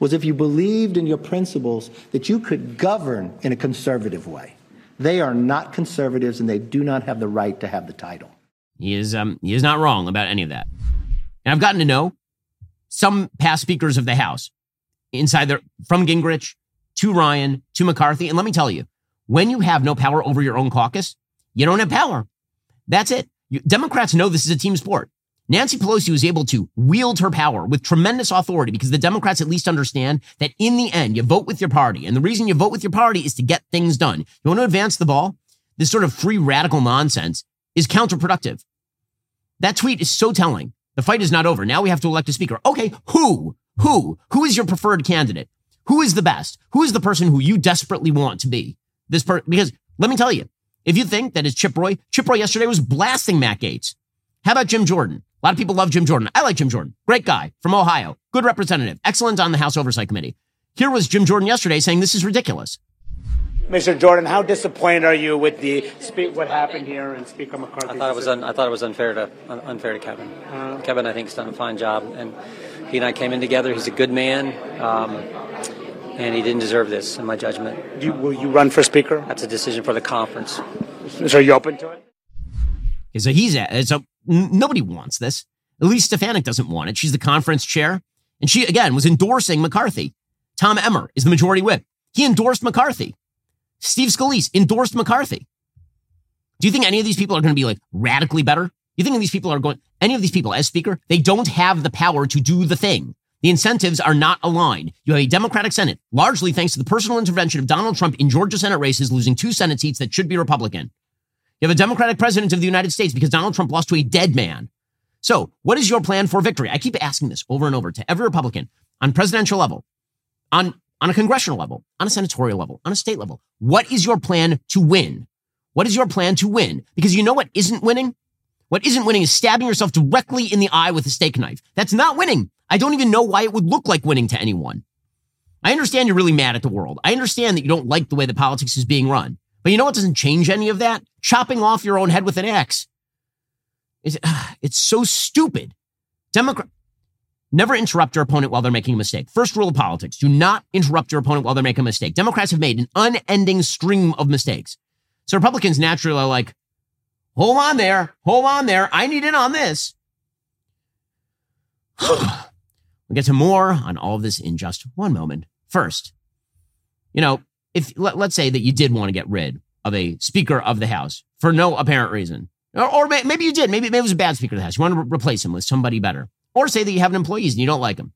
S4: was if you believed in your principles that you could govern in a conservative way. They are not conservatives and they do not have the right to have the title.
S1: He is, um, he is not wrong about any of that. And I've gotten to know some past speakers of the House inside there from Gingrich to Ryan to McCarthy. And let me tell you, when you have no power over your own caucus, you don't have power. That's it. You, Democrats know this is a team sport. Nancy Pelosi was able to wield her power with tremendous authority because the Democrats at least understand that in the end, you vote with your party. And the reason you vote with your party is to get things done. You want to advance the ball? This sort of free radical nonsense is counterproductive. That tweet is so telling. The fight is not over. Now we have to elect a speaker. Okay, who? Who? Who is your preferred candidate? Who is the best? Who is the person who you desperately want to be? This person, because let me tell you, if you think that it's Chip Roy, Chip Roy yesterday was blasting Matt Gaetz. How about Jim Jordan? A lot of people love Jim Jordan. I like Jim Jordan. Great guy from Ohio. Good representative. Excellent on the House Oversight Committee. Here was Jim Jordan yesterday saying this is ridiculous.
S9: Mr. Jordan, how disappointed are you with the what happened here and Speaker McCarthy?
S10: I thought it was un, I thought it was unfair to unfair to Kevin. Uh, Kevin, I think, has done a fine job, and he and I came in together. He's a good man, um, and he didn't deserve this, in my judgment.
S9: You, will you run for Speaker?
S10: That's a decision for the conference.
S9: So are you open to it?
S1: So he's at, so nobody wants this. Elise Stefanik doesn't want it. She's the conference chair. And she, again, was endorsing McCarthy. Tom Emmer is the majority whip. He endorsed McCarthy. Steve Scalise endorsed McCarthy. Do you think any of these people are going to be like radically better? You think these people are going, any of these people as speaker, they don't have the power to do the thing. The incentives are not aligned. You have a Democratic Senate, largely thanks to the personal intervention of Donald Trump in Georgia Senate races, losing two Senate seats that should be Republican. You have a Democratic president of the United States because Donald Trump lost to a dead man. So, what is your plan for victory? I keep asking this over and over to every Republican on presidential level, on, on a congressional level, on a senatorial level, on a state level. What is your plan to win? What is your plan to win? Because you know what isn't winning? What isn't winning is stabbing yourself directly in the eye with a steak knife. That's not winning. I don't even know why it would look like winning to anyone. I understand you're really mad at the world. I understand that you don't like the way the politics is being run. But you know what doesn't change any of that? Chopping off your own head with an axe. It's, it's so stupid. Democrat. Never interrupt your opponent while they're making a mistake. First rule of politics. Do not interrupt your opponent while they're making a mistake. Democrats have made an unending stream of mistakes. So Republicans naturally are like, hold on there. Hold on there. I need in on this. we'll get to more on all of this in just one moment. First, you know, if let, us say that you did want to get rid of a Speaker of the House for no apparent reason, or, or maybe you did, maybe, maybe it was a bad Speaker of the House. You want to re- replace him with somebody better, or say that you have an employee and you don't like him,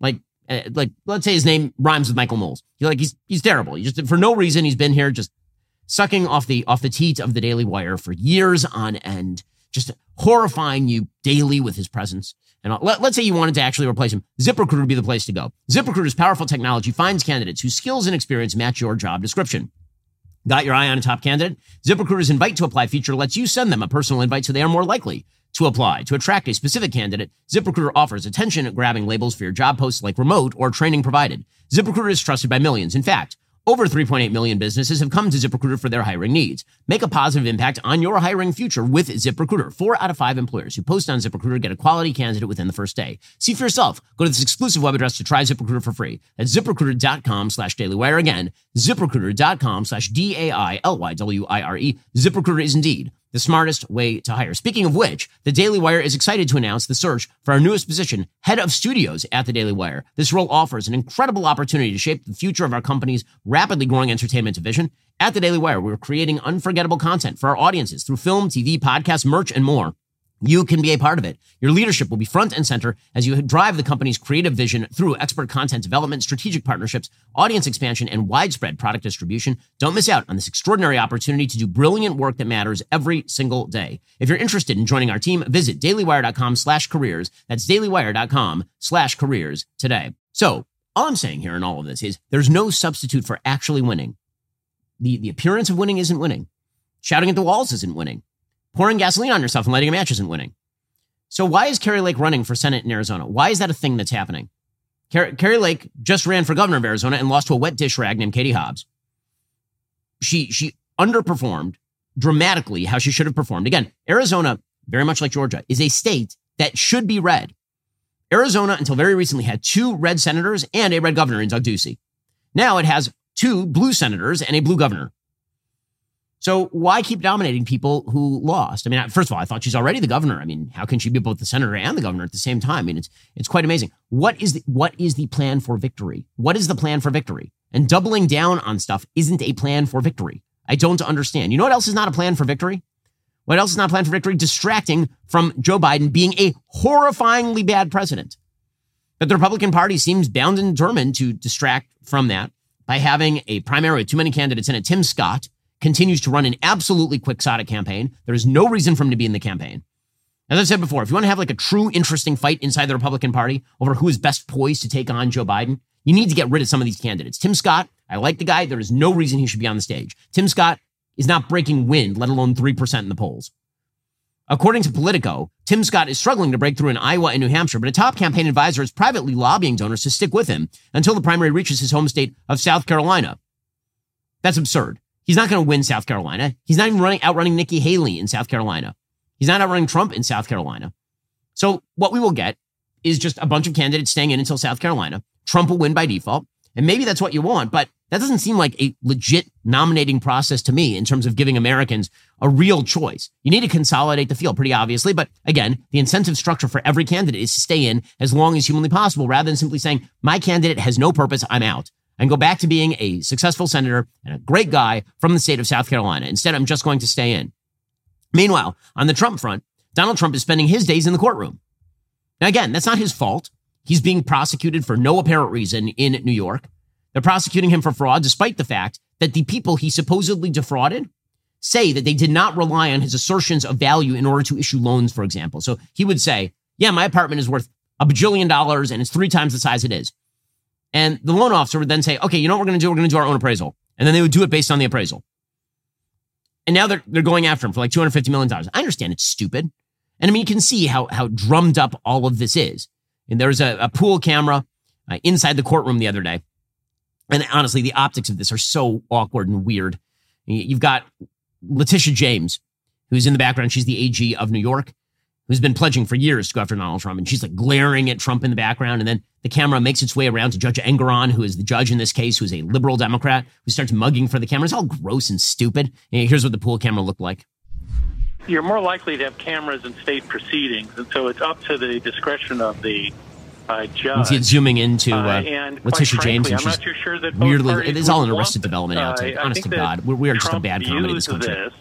S1: like uh, like let's say his name rhymes with Michael Knowles. You're like he's he's terrible. He just for no reason he's been here just sucking off the off the teat of the Daily Wire for years on end, just horrifying you daily with his presence. And let, us say you wanted to actually replace him. ZipRecruiter would be the place to go. ZipRecruiter's powerful technology finds candidates whose skills and experience match your job description. Got your eye on a top candidate? ZipRecruiter's invite to apply feature lets you send them a personal invite so they are more likely to apply. To attract a specific candidate, ZipRecruiter offers attention at grabbing labels for your job posts like remote or training provided. ZipRecruiter is trusted by millions. In fact, over 3.8 million businesses have come to ZipRecruiter for their hiring needs. Make a positive impact on your hiring future with ZipRecruiter. Four out of five employers who post on ZipRecruiter get a quality candidate within the first day. See for yourself. Go to this exclusive web address to try ZipRecruiter for free. at ziprecruiter.com slash dailywire. Again, ziprecruiter.com slash D-A-I-L-Y-W-I-R-E. ZipRecruiter is indeed the smartest way to hire. Speaking of which, the Daily Wire is excited to announce the search for our newest position, head of studios at the Daily Wire. This role offers an incredible opportunity to shape the future of our company's rapidly growing entertainment division. At the Daily Wire, we're creating unforgettable content for our audiences through film, TV, podcasts, merch, and more. You can be a part of it. Your leadership will be front and center as you drive the company's creative vision through expert content development, strategic partnerships, audience expansion, and widespread product distribution. Don't miss out on this extraordinary opportunity to do brilliant work that matters every single day. If you're interested in joining our team, visit dailywire.com slash careers. That's dailywire.com slash careers today. So all I'm saying here in all of this is there's no substitute for actually winning. The, the appearance of winning isn't winning. Shouting at the walls isn't winning. Pouring gasoline on yourself and lighting a match isn't winning. So why is Kari Lake running for Senate in Arizona? Why is that a thing that's happening? Kari Lake just ran for governor of Arizona and lost to a wet dish rag named Katie Hobbs. She she underperformed dramatically how she should have performed. Again, Arizona, very much like Georgia, is a state that should be red. Arizona, until very recently, had two red senators and a red governor in Doug Ducey. Now it has two blue senators and a blue governor. So why keep dominating people who lost? I mean, first of all, I thought she's already the governor. I mean, how can she be both the senator and the governor at the same time? I mean, it's it's quite amazing. What is the what is the plan for victory? What is the plan for victory? And doubling down on stuff isn't a plan for victory. I don't understand. You know what else is not a plan for victory? What else is not a plan for victory? Distracting from Joe Biden being a horrifyingly bad president. But the Republican Party seems bound and determined to distract from that by having a primary with too many candidates in it. Tim Scott continues to run an absolutely quixotic campaign. There is no reason for him to be in the campaign. As I said before, if you want to have like a true interesting fight inside the Republican Party over who is best poised to take on Joe Biden, you need to get rid of some of these candidates. Tim Scott, I like the guy. There is no reason he should be on the stage. Tim Scott is not breaking wind, let alone 3% in the polls. According to Politico, Tim Scott is struggling to break through in Iowa and New Hampshire, but a top campaign advisor is privately lobbying donors to stick with him until the primary reaches his home state of South Carolina. That's absurd. He's not going to win South Carolina. He's not even running outrunning Nikki Haley in South Carolina. He's not outrunning Trump in South Carolina. So what we will get is just a bunch of candidates staying in until South Carolina. Trump will win by default. And maybe that's what you want, but that doesn't seem like a legit nominating process to me in terms of giving Americans a real choice. You need to consolidate the field pretty obviously, but again, the incentive structure for every candidate is to stay in as long as humanly possible rather than simply saying, my candidate has no purpose, I'm out and go back to being a successful senator and a great guy from the state of South Carolina. Instead, I'm just going to stay in. Meanwhile, on the Trump front, Donald Trump is spending his days in the courtroom. Now, again, that's not his fault. He's being prosecuted for no apparent reason in New York. They're prosecuting him for fraud, despite the fact that the people he supposedly defrauded say that they did not rely on his assertions of value in order to issue loans, for example. So he would say, Yeah, my apartment is worth a bajillion dollars and it's three times the size it is. And the loan officer would then say, okay, you know what we're going to do? We're going to do our own appraisal. And then they would do it based on the appraisal. And now they're, they're going after him for like $250 million. I understand it's stupid. And I mean, you can see how, how drummed up all of this is. And there was a, a pool camera uh, inside the courtroom the other day. And honestly, the optics of this are so awkward and weird. You've got Letitia James, who's in the background. She's the AG of New York who's been pledging for years to go after Donald Trump. And she's like glaring at Trump in the background. And then the camera makes its way around to Judge Engoron, who is the judge in this case, who's a liberal Democrat, who starts mugging for the camera. It's all gross and stupid. And here's what the pool camera looked like.
S11: You're more likely to have cameras in state proceedings. And so it's up to the discretion of the uh, judge. You
S1: see it zooming into uh, uh, Letitia James, and she's
S11: sure
S1: weirdly. It is all an Arrested Development outtake.
S11: Uh,
S1: honest to God, we are just a bad comedy in this country.
S11: This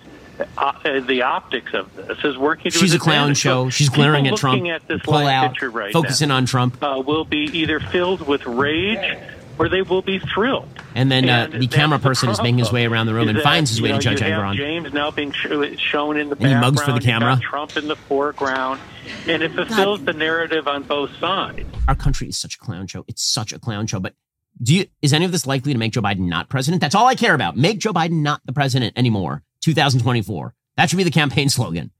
S11: uh, the optics of this is working.
S1: She's a clown show. She's glaring at Trump.
S11: Looking At this
S1: pull out,
S11: right
S1: focusing
S11: now,
S1: on Trump.
S11: Uh, will be either filled with rage or they will be thrilled.
S1: And then uh, the camera person is making his way around the room and
S11: that,
S1: finds his way
S11: know,
S1: to Judge
S11: you
S1: Engoron.
S11: James now being shown in the
S1: and he mugs for the camera.
S11: Trump in the foreground, and it fulfills God. the narrative on both sides.
S1: Our country is such a clown show. It's such a clown show. But do you, is any of this likely to make Joe Biden not president? That's all I care about. Make Joe Biden not the president anymore. 2024. That should be the campaign slogan.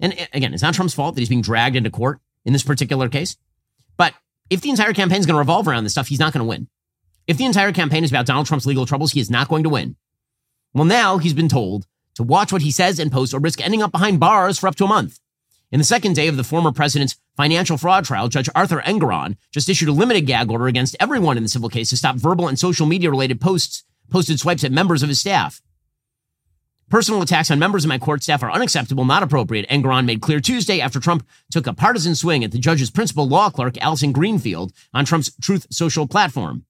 S1: And again, it's not Trump's fault that he's being dragged into court in this particular case. But if the entire campaign is going to revolve around this stuff, he's not going to win. If the entire campaign is about Donald Trump's legal troubles, he is not going to win. Well, now he's been told to watch what he says and posts or risk ending up behind bars for up to a month. In the second day of the former president's financial fraud trial, Judge Arthur Engoron just issued a limited gag order against everyone in the civil case to stop verbal and social media related posts, posted swipes at members of his staff. Personal attacks on members of my court staff are unacceptable, not appropriate, Engoron made clear Tuesday after Trump took a partisan swing at the judge's principal law clerk, Alison Greenfield, on Trump's Truth Social platform.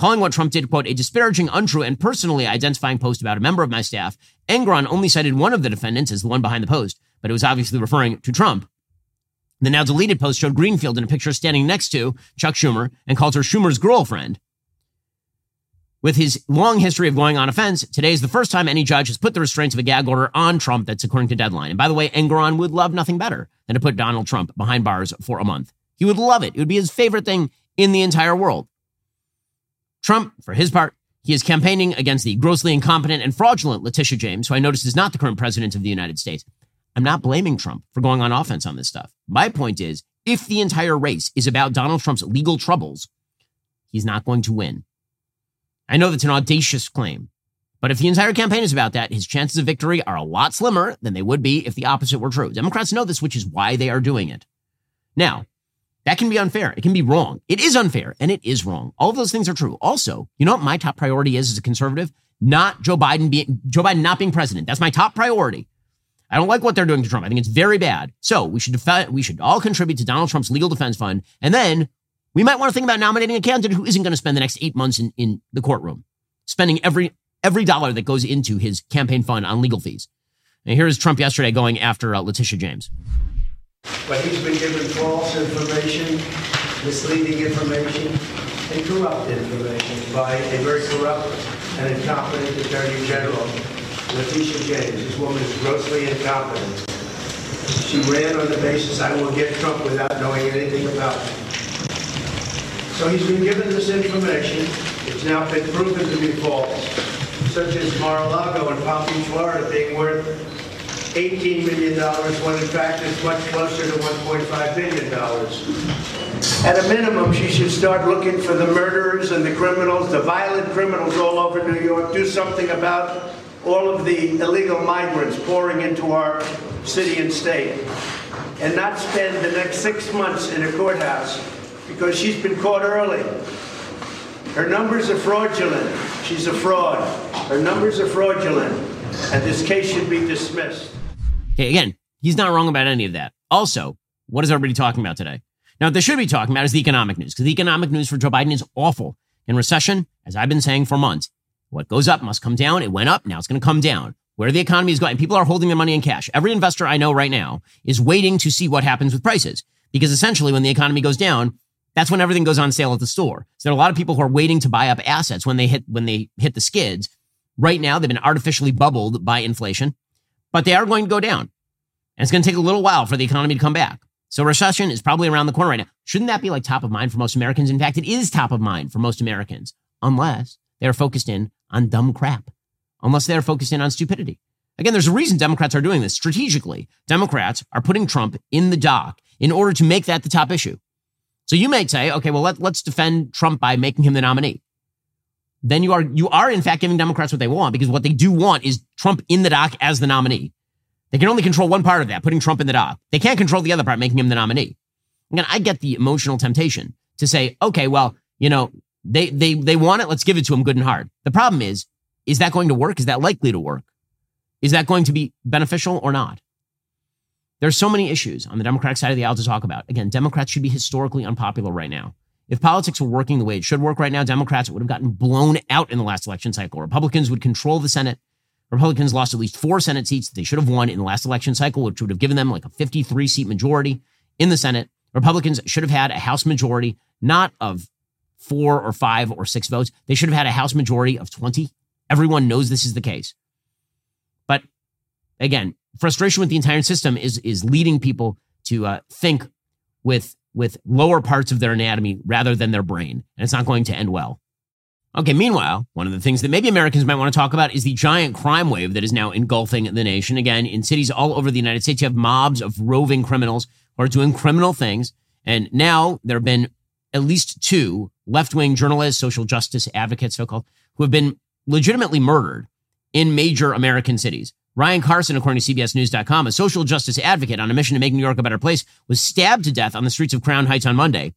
S1: Calling what Trump did, quote, a disparaging, untrue, and personally identifying post about a member of my staff, Engoron only cited one of the defendants as the one behind the post, but it was obviously referring to Trump. The now deleted post showed Greenfield in a picture standing next to Chuck Schumer and called her Schumer's girlfriend. With his long history of going on offense, today is the first time any judge has put the restraints of a gag order on Trump that's according to Deadline. And by the way, Engoron would love nothing better than to put Donald Trump behind bars for a month. He would love it. It would be his favorite thing in the entire world. Trump, for his part, he is campaigning against the grossly incompetent and fraudulent Letitia James, who I noticed is not the current president of the United States. I'm not blaming Trump for going on offense on this stuff. My point is, if the entire race is about Donald Trump's legal troubles, he's not going to win. I know that's an audacious claim, but if the entire campaign is about that, his chances of victory are a lot slimmer than they would be if the opposite were true. Democrats know this, which is why they are doing it. Now, that can be unfair. It can be wrong. It is unfair and it is wrong. All of those things are true. Also, you know what my top priority is as a conservative? Not Joe Biden being Joe Biden not being president. That's my top priority. I don't like what they're doing to Trump. I think it's very bad. So we should defend, we should all contribute to Donald Trump's legal defense fund, and then we might want to think about nominating a candidate who isn't going to spend the next eight months in, in the courtroom, spending every every dollar that goes into his campaign fund on legal fees. And here's Trump yesterday going after uh, Letitia James.
S12: But he's been given false information, misleading information, and corrupt information by a very corrupt and incompetent Attorney General, Letitia James. This woman is grossly incompetent. She ran on the basis, I will get Trump without knowing anything about. So he's been given this information. It's now been proven to be false, such as Mar-a-Lago and Palm Beach, Florida being worth $18 million when in fact it's much closer to $1.5 billion. At a minimum, she should start looking for the murderers and the criminals, the violent criminals all over New York, do something about all of the illegal migrants pouring into our city and state, and not spend the next six months in a courthouse because she's been caught early. Her numbers are fraudulent. She's a fraud. Her numbers are fraudulent, and this case should be dismissed.
S1: Okay, again, he's not wrong about any of that. Also, what is everybody talking about today? Now, what they should be talking about is the economic news, because the economic news for Joe Biden is awful. In recession, as I've been saying for months, what goes up must come down. It went up, now it's going to come down. Where the economy is going, people are holding their money in cash. Every investor I know right now is waiting to see what happens with prices, because essentially, when the economy goes down, that's when everything goes on sale at the store. So there are a lot of people who are waiting to buy up assets when they hit when they hit the skids. Right now, they've been artificially bubbled by inflation, but they are going to go down. And it's going to take a little while for the economy to come back. So recession is probably around the corner right now. Shouldn't that be like top of mind for most Americans? In fact, it is top of mind for most Americans, unless they are focused in on dumb crap, unless they are focused in on stupidity. Again, there's a reason Democrats are doing this strategically. Democrats are putting Trump in the dock in order to make that the top issue. So you may say, okay, well, let, let's defend Trump by making him the nominee. Then you are, you are in fact giving Democrats what they want because what they do want is Trump in the dock as the nominee. They can only control one part of that, putting Trump in the dock. They can't control the other part, making him the nominee. Again, I get the emotional temptation to say, okay, well, you know, they, they, they want it. Let's give it to him good and hard. The problem is, is that going to work? Is that likely to work? Is that going to be beneficial or not? There's so many issues on the Democratic side of the aisle to talk about. Again, Democrats should be historically unpopular right now. If politics were working the way it should work right now, Democrats would have gotten blown out in the last election cycle. Republicans would control the Senate. Republicans lost at least four Senate seats that they should have won in the last election cycle, which would have given them like a 53 seat majority in the Senate. Republicans should have had a House majority, not of four or five or six votes. They should have had a House majority of 20. Everyone knows this is the case. But again, frustration with the entire system is is leading people to uh, think with with lower parts of their anatomy rather than their brain, and it's not going to end well. Okay, meanwhile, one of the things that maybe Americans might want to talk about is the giant crime wave that is now engulfing the nation. Again, in cities all over the United States, you have mobs of roving criminals who are doing criminal things. And now there have been at least two left wing journalists, social justice advocates, so called, who have been legitimately murdered in major American cities. Ryan Carson, according to CBSNews.com, a social justice advocate on a mission to make New York a better place, was stabbed to death on the streets of Crown Heights on Monday.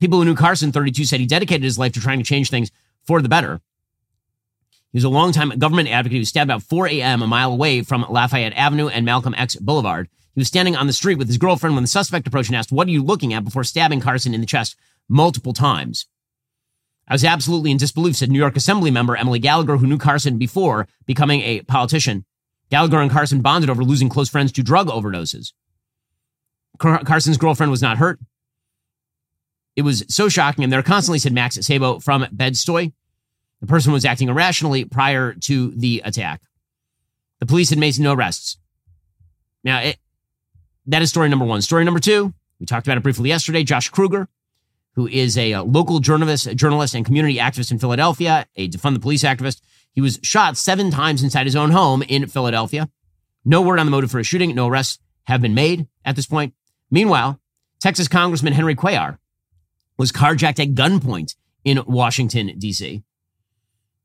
S1: People who knew Carson, 32, said he dedicated his life to trying to change things for the better. He was a longtime government advocate who was stabbed about 4 a.m. a mile away from Lafayette Avenue and Malcolm X Boulevard. He was standing on the street with his girlfriend when the suspect approached and asked, What are you looking at? before stabbing Carson in the chest multiple times. I was absolutely in disbelief, said New York Assembly member Emily Gallagher, who knew Carson before becoming a politician. Gallagher and Carson bonded over losing close friends to drug overdoses. Car- Carson's girlfriend was not hurt. It was so shocking, and they're constantly said Max Sabo from Bed-Stuy. The person was acting irrationally prior to the attack. The police had made no arrests. Now, it, that is story number one. Story number two, we talked about it briefly yesterday. Josh Kruger, who is a, a local journalist, journalist and community activist in Philadelphia, a defund the police activist. He was shot seven times inside his own home in Philadelphia. No word on the motive for a shooting. No arrests have been made at this point. Meanwhile, Texas Congressman Henry Cuellar was carjacked at gunpoint in Washington, D.C.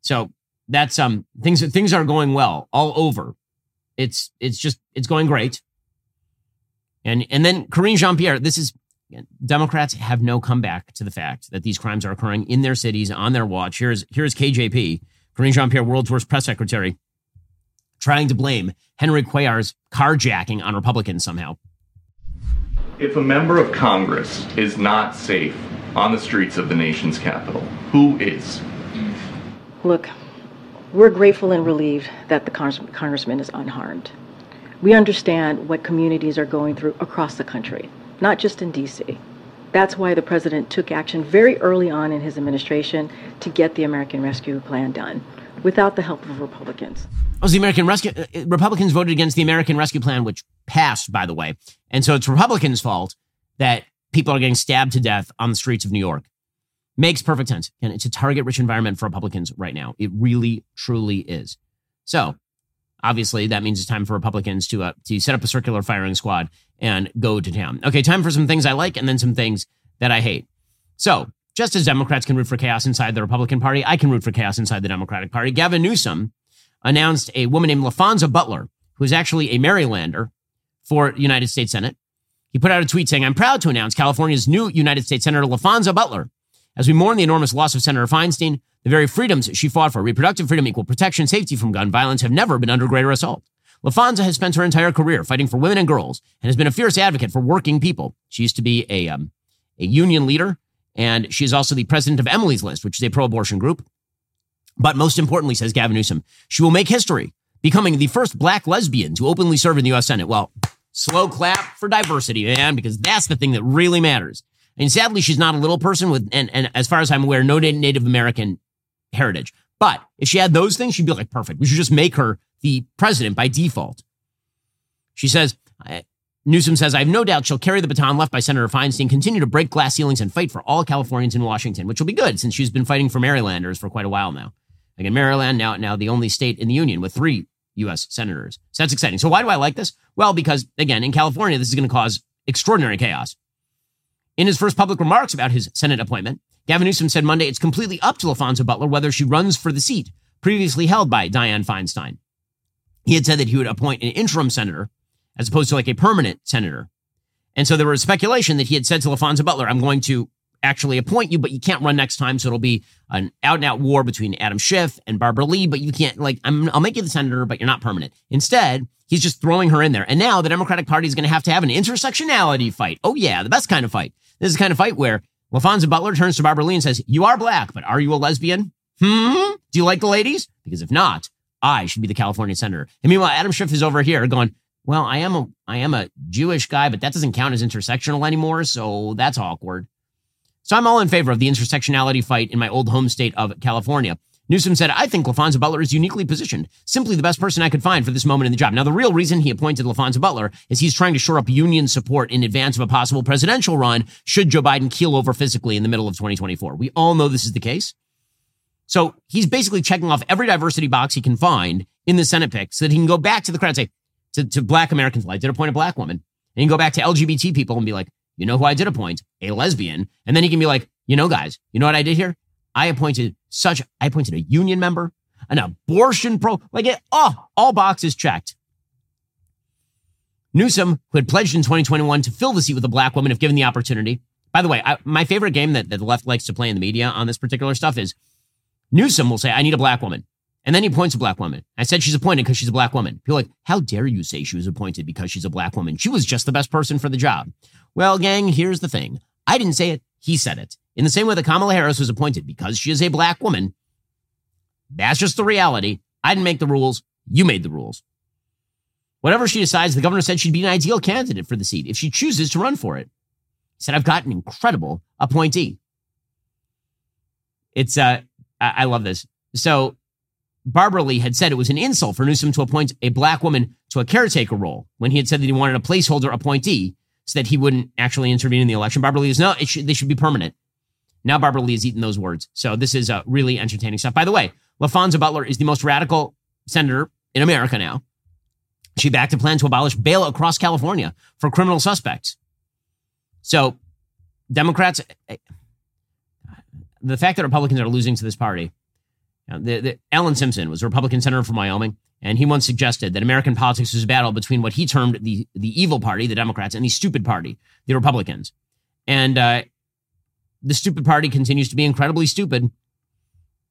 S1: So that's um things things are going well all over. It's it's just it's going great. And and then Karine Jean Pierre, this is Democrats have no comeback to the fact that these crimes are occurring in their cities on their watch. Here's here's KJP, Karine Jean Pierre, world's worst press secretary, trying to blame Henry Cuellar's carjacking on Republicans somehow.
S13: If a member of Congress is not safe on the streets of the nation's capital, who is?
S14: Look, we're grateful and relieved that the congressman is unharmed. We understand what communities are going through across the country, not just in D.C. That's why the president took action very early on in his administration to get the American Rescue Plan done without the help of Republicans.
S1: Oh, the American Rescue uh, Republicans voted against the American Rescue Plan, which passed, by the way, and so it's Republicans' fault that people are getting stabbed to death on the streets of New York. Makes perfect sense. And it's a target rich environment for Republicans right now. It really, truly is. So obviously that means it's time for Republicans to, uh, to set up a circular firing squad and go to town. Okay, time for some things I like and then some things that I hate. So just as Democrats can root for chaos inside the Republican Party, I can root for chaos inside the Democratic Party. Gavin Newsom announced a woman named LaPhonza Butler, who is actually a Marylander for United States Senate. He put out a tweet saying, I'm proud to announce California's new United States Senator LaPhonza Butler as we mourn the enormous loss of Senator Feinstein, the very freedoms she fought for, reproductive freedom, equal protection, safety from gun violence, have never been under greater assault. LaPhonza has spent her entire career fighting for women and girls and has been a fierce advocate for working people. She used to be a, um, a union leader, and she is also the president of Emily's List, which is a pro abortion group. But most importantly, says Gavin Newsom, she will make history, becoming the first black lesbian to openly serve in the U.S. Senate. Well, slow clap for diversity, man, because that's the thing that really matters. And sadly, she's not a little person with, and, and as far as I'm aware, no Native American heritage. But if she had those things, she'd be like, perfect. We should just make her the president by default. She says, Newsom says, I have no doubt she'll carry the baton left by Senator Feinstein, continue to break glass ceilings and fight for all Californians in Washington, which will be good since she's been fighting for Marylanders for quite a while now. Again, Maryland now, now the only state in the union with three U.S. senators. So that's exciting. So why do I like this? Well, because again, in California, this is going to cause extraordinary chaos. In his first public remarks about his Senate appointment, Gavin Newsom said Monday it's completely up to LaPhonza Butler whether she runs for the seat previously held by Dianne Feinstein. He had said that he would appoint an interim senator as opposed to like a permanent senator. And so there was speculation that he had said to LaPhonza Butler, I'm going to actually appoint you, but you can't run next time. So it'll be an out and out war between Adam Schiff and Barbara Lee, but you can't like, i will make you the senator, but you're not permanent. Instead, he's just throwing her in there. And now the Democratic Party is going to have to have an intersectionality fight. Oh yeah, the best kind of fight. This is the kind of fight where LaPhonza Butler turns to Barbara Lee and says, you are black, but are you a lesbian? Hmm? Do you like the ladies? Because if not, I should be the California senator. And meanwhile, Adam Schiff is over here going, well, I am a, I am a Jewish guy, but that doesn't count as intersectional anymore. So that's awkward. So I'm all in favor of the intersectionality fight in my old home state of California. Newsom said, I think LaPhonza Butler is uniquely positioned, simply the best person I could find for this moment in the job. Now, the real reason he appointed LaPhonza Butler is he's trying to shore up union support in advance of a possible presidential run should Joe Biden keel over physically in the middle of 2024. We all know this is the case. So he's basically checking off every diversity box he can find in the Senate pick so that he can go back to the crowd and say, to, to black Americans, I did appoint a black woman. And he can go back to LGBT people and be like, you know who I did appoint? A lesbian. And then he can be like, you know, guys, you know what I did here? I appointed such, I appointed a union member, an abortion pro, like it, oh, all boxes checked. Newsom, who had pledged in 2021 to fill the seat with a black woman if given the opportunity. By the way, I, my favorite game that, that the left likes to play in the media on this particular stuff is Newsom will say, I need a black woman. And then he points a black woman. I said she's appointed because she's a black woman. People like, how dare you say she was appointed because she's a black woman? She was just the best person for the job. Well, gang, here's the thing. I didn't say it. He said it. In the same way that Kamala Harris was appointed because she is a black woman. That's just the reality. I didn't make the rules. You made the rules. Whatever she decides, the governor said she'd be an ideal candidate for the seat if she chooses to run for it. He said, I've got an incredible appointee. It's, uh, I, love this. So Barbara Lee had said it was an insult for Newsom to appoint a black woman to a caretaker role when he had said that he wanted a placeholder appointee so that he wouldn't actually intervene in the election. Barbara Lee is no, should, they should be permanent. Now Barbara Lee has eaten those words. So this is uh, really entertaining stuff. By the way, LaPhonza Butler is the most radical senator in America now. She backed a plan to abolish bail across California for criminal suspects. So Democrats, eh, the fact that Republicans are losing to this party the, the, Alan Simpson was a Republican senator from Wyoming, and he once suggested that American politics was a battle between what he termed the, the evil party, the Democrats, and the stupid party, the Republicans. And uh, the stupid party continues to be incredibly stupid,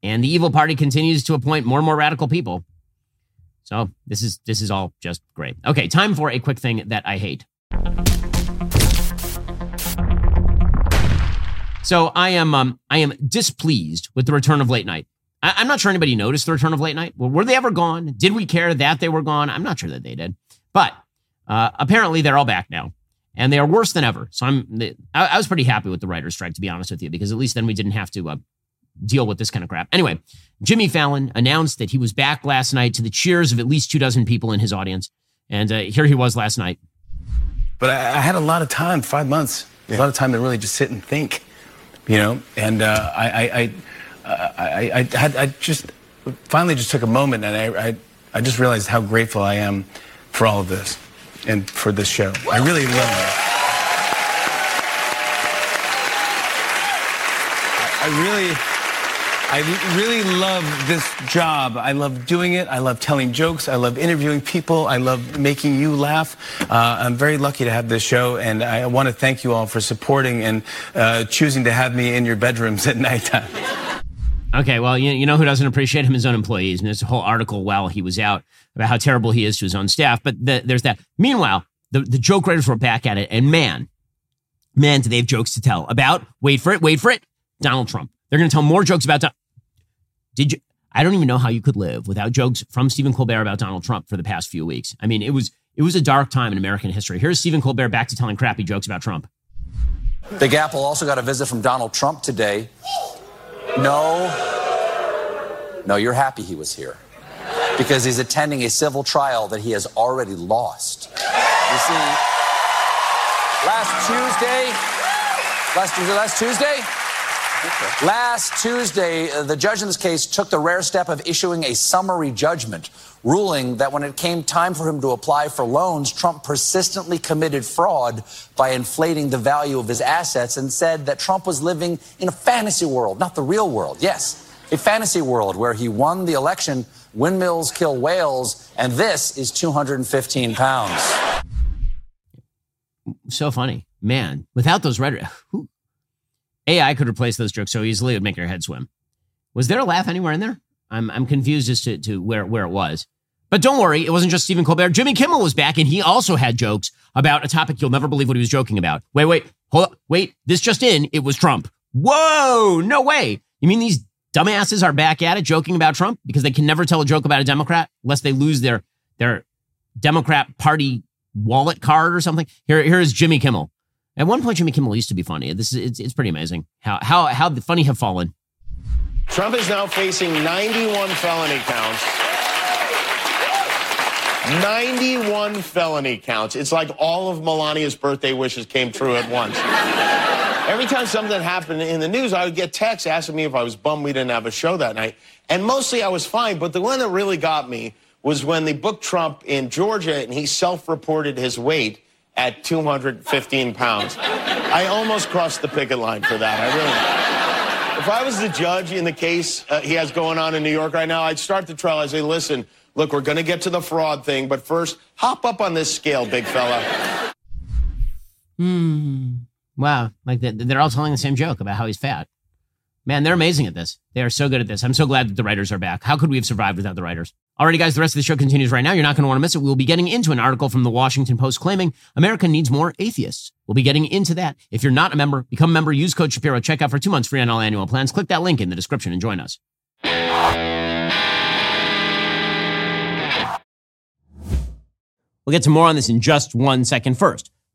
S1: and the evil party continues to appoint more and more radical people. So this is this is all just great. Okay, time for a quick thing that I hate. So I am um, I am displeased with the return of late night. I, am not sure anybody noticed the return of late night. Well, were they ever gone? Did we care that they were gone? I'm not sure that they did. But uh, apparently they're all back now and they are worse than ever. So I'm, I, I, was pretty happy with the writer's strike, to be honest with you, because at least then we didn't have to uh, deal with this kind of crap. Anyway, Jimmy Fallon announced that he was back last night to the cheers of at least two dozen people in his audience. And uh, here he was last night.
S15: But I, I had a lot of time, five months, yeah. a lot of time to really just sit and think, you know, and uh, I, I I, I, had, I just finally just took a moment and I, I, I just realized how grateful I am for all of this and for this show. I really love it. I really, I really love this job. I love doing it. I love telling jokes. I love interviewing people. I love making you laugh. Uh, I'm very lucky to have this show, and I want to thank you all for supporting and uh, choosing to have me in your bedrooms at nighttime.
S1: Okay, well, you, you know who doesn't appreciate him? His own employees. And there's a whole article while he was out about how terrible he is to his own staff. But the, there's that. Meanwhile, the, the joke writers were back at it. And man, man, do they have jokes to tell about, wait for it, wait for it, Donald Trump. They're going to tell more jokes about, Don- did you, I don't even know how you could live without jokes from Stephen Colbert about Donald Trump for the past few weeks. I mean, it was, it was a dark time in American history. Here's Stephen Colbert back to telling crappy jokes about Trump.
S16: Big Apple also got a visit from Donald Trump today. No no, you're happy he was here because he's attending a civil trial that he has already lost. You see, last Tuesday, last, last Tuesday, Last Tuesday, uh, the judge in this case took the rare step of issuing a summary judgment, ruling that when it came time for him to apply for loans, Trump persistently committed fraud by inflating the value of his assets and said that Trump was living in a fantasy world, not the real world. Yes, a fantasy world where he won the election, windmills kill whales, and this is 215 pounds.
S1: So funny. Man, without those red, who, AI could replace those jokes so easily it would make your head swim. Was there a laugh anywhere in there? I'm, I'm confused as to, to where, where it was. But don't worry, it wasn't just Stephen Colbert. Jimmy Kimmel was back and he also had jokes about a topic you'll never believe what he was joking about. Wait, wait, hold up, wait, this just in, it was Trump. Whoa, no way. You mean these dumbasses are back at it joking about Trump because they can never tell a joke about a Democrat unless they lose their their Democrat Party wallet card or something. Here, here is Jimmy Kimmel. At one point, Jimmy Kimmel used to be funny. This is it's, it's pretty amazing how how how the funny have fallen.
S17: Trump is now facing 91 felony counts. 91 felony counts. It's like all of Melania's birthday wishes came true at once. Every time something happened in the news, I would get texts asking me if I was bummed we didn't have a show that night. And mostly I was fine. But the one that really got me was when they booked Trump in Georgia and he self reported his weight at 215 pounds. I almost crossed the picket line for that. I really. If I was the judge in the case uh, he has going on in New York right now, I'd start the trial. I'd say, listen, look, we're going to get to the fraud thing, but first, hop up on this scale, big fella.
S1: Hmm. Wow, like they're all telling the same joke about how he's fat. Man, they're amazing at this. They are so good at this. I'm so glad that the writers are back. How could we have survived without the writers? Alrighty, guys, the rest of the show continues right now. You're not going to want to miss it. We'll be getting into an article from the Washington Post claiming America needs more atheists. We'll be getting into that. If you're not a member, become a member, use code Shapiro, check out for two months free on all annual plans. Click that link in the description and join us. We'll get to more on this in just one second. First,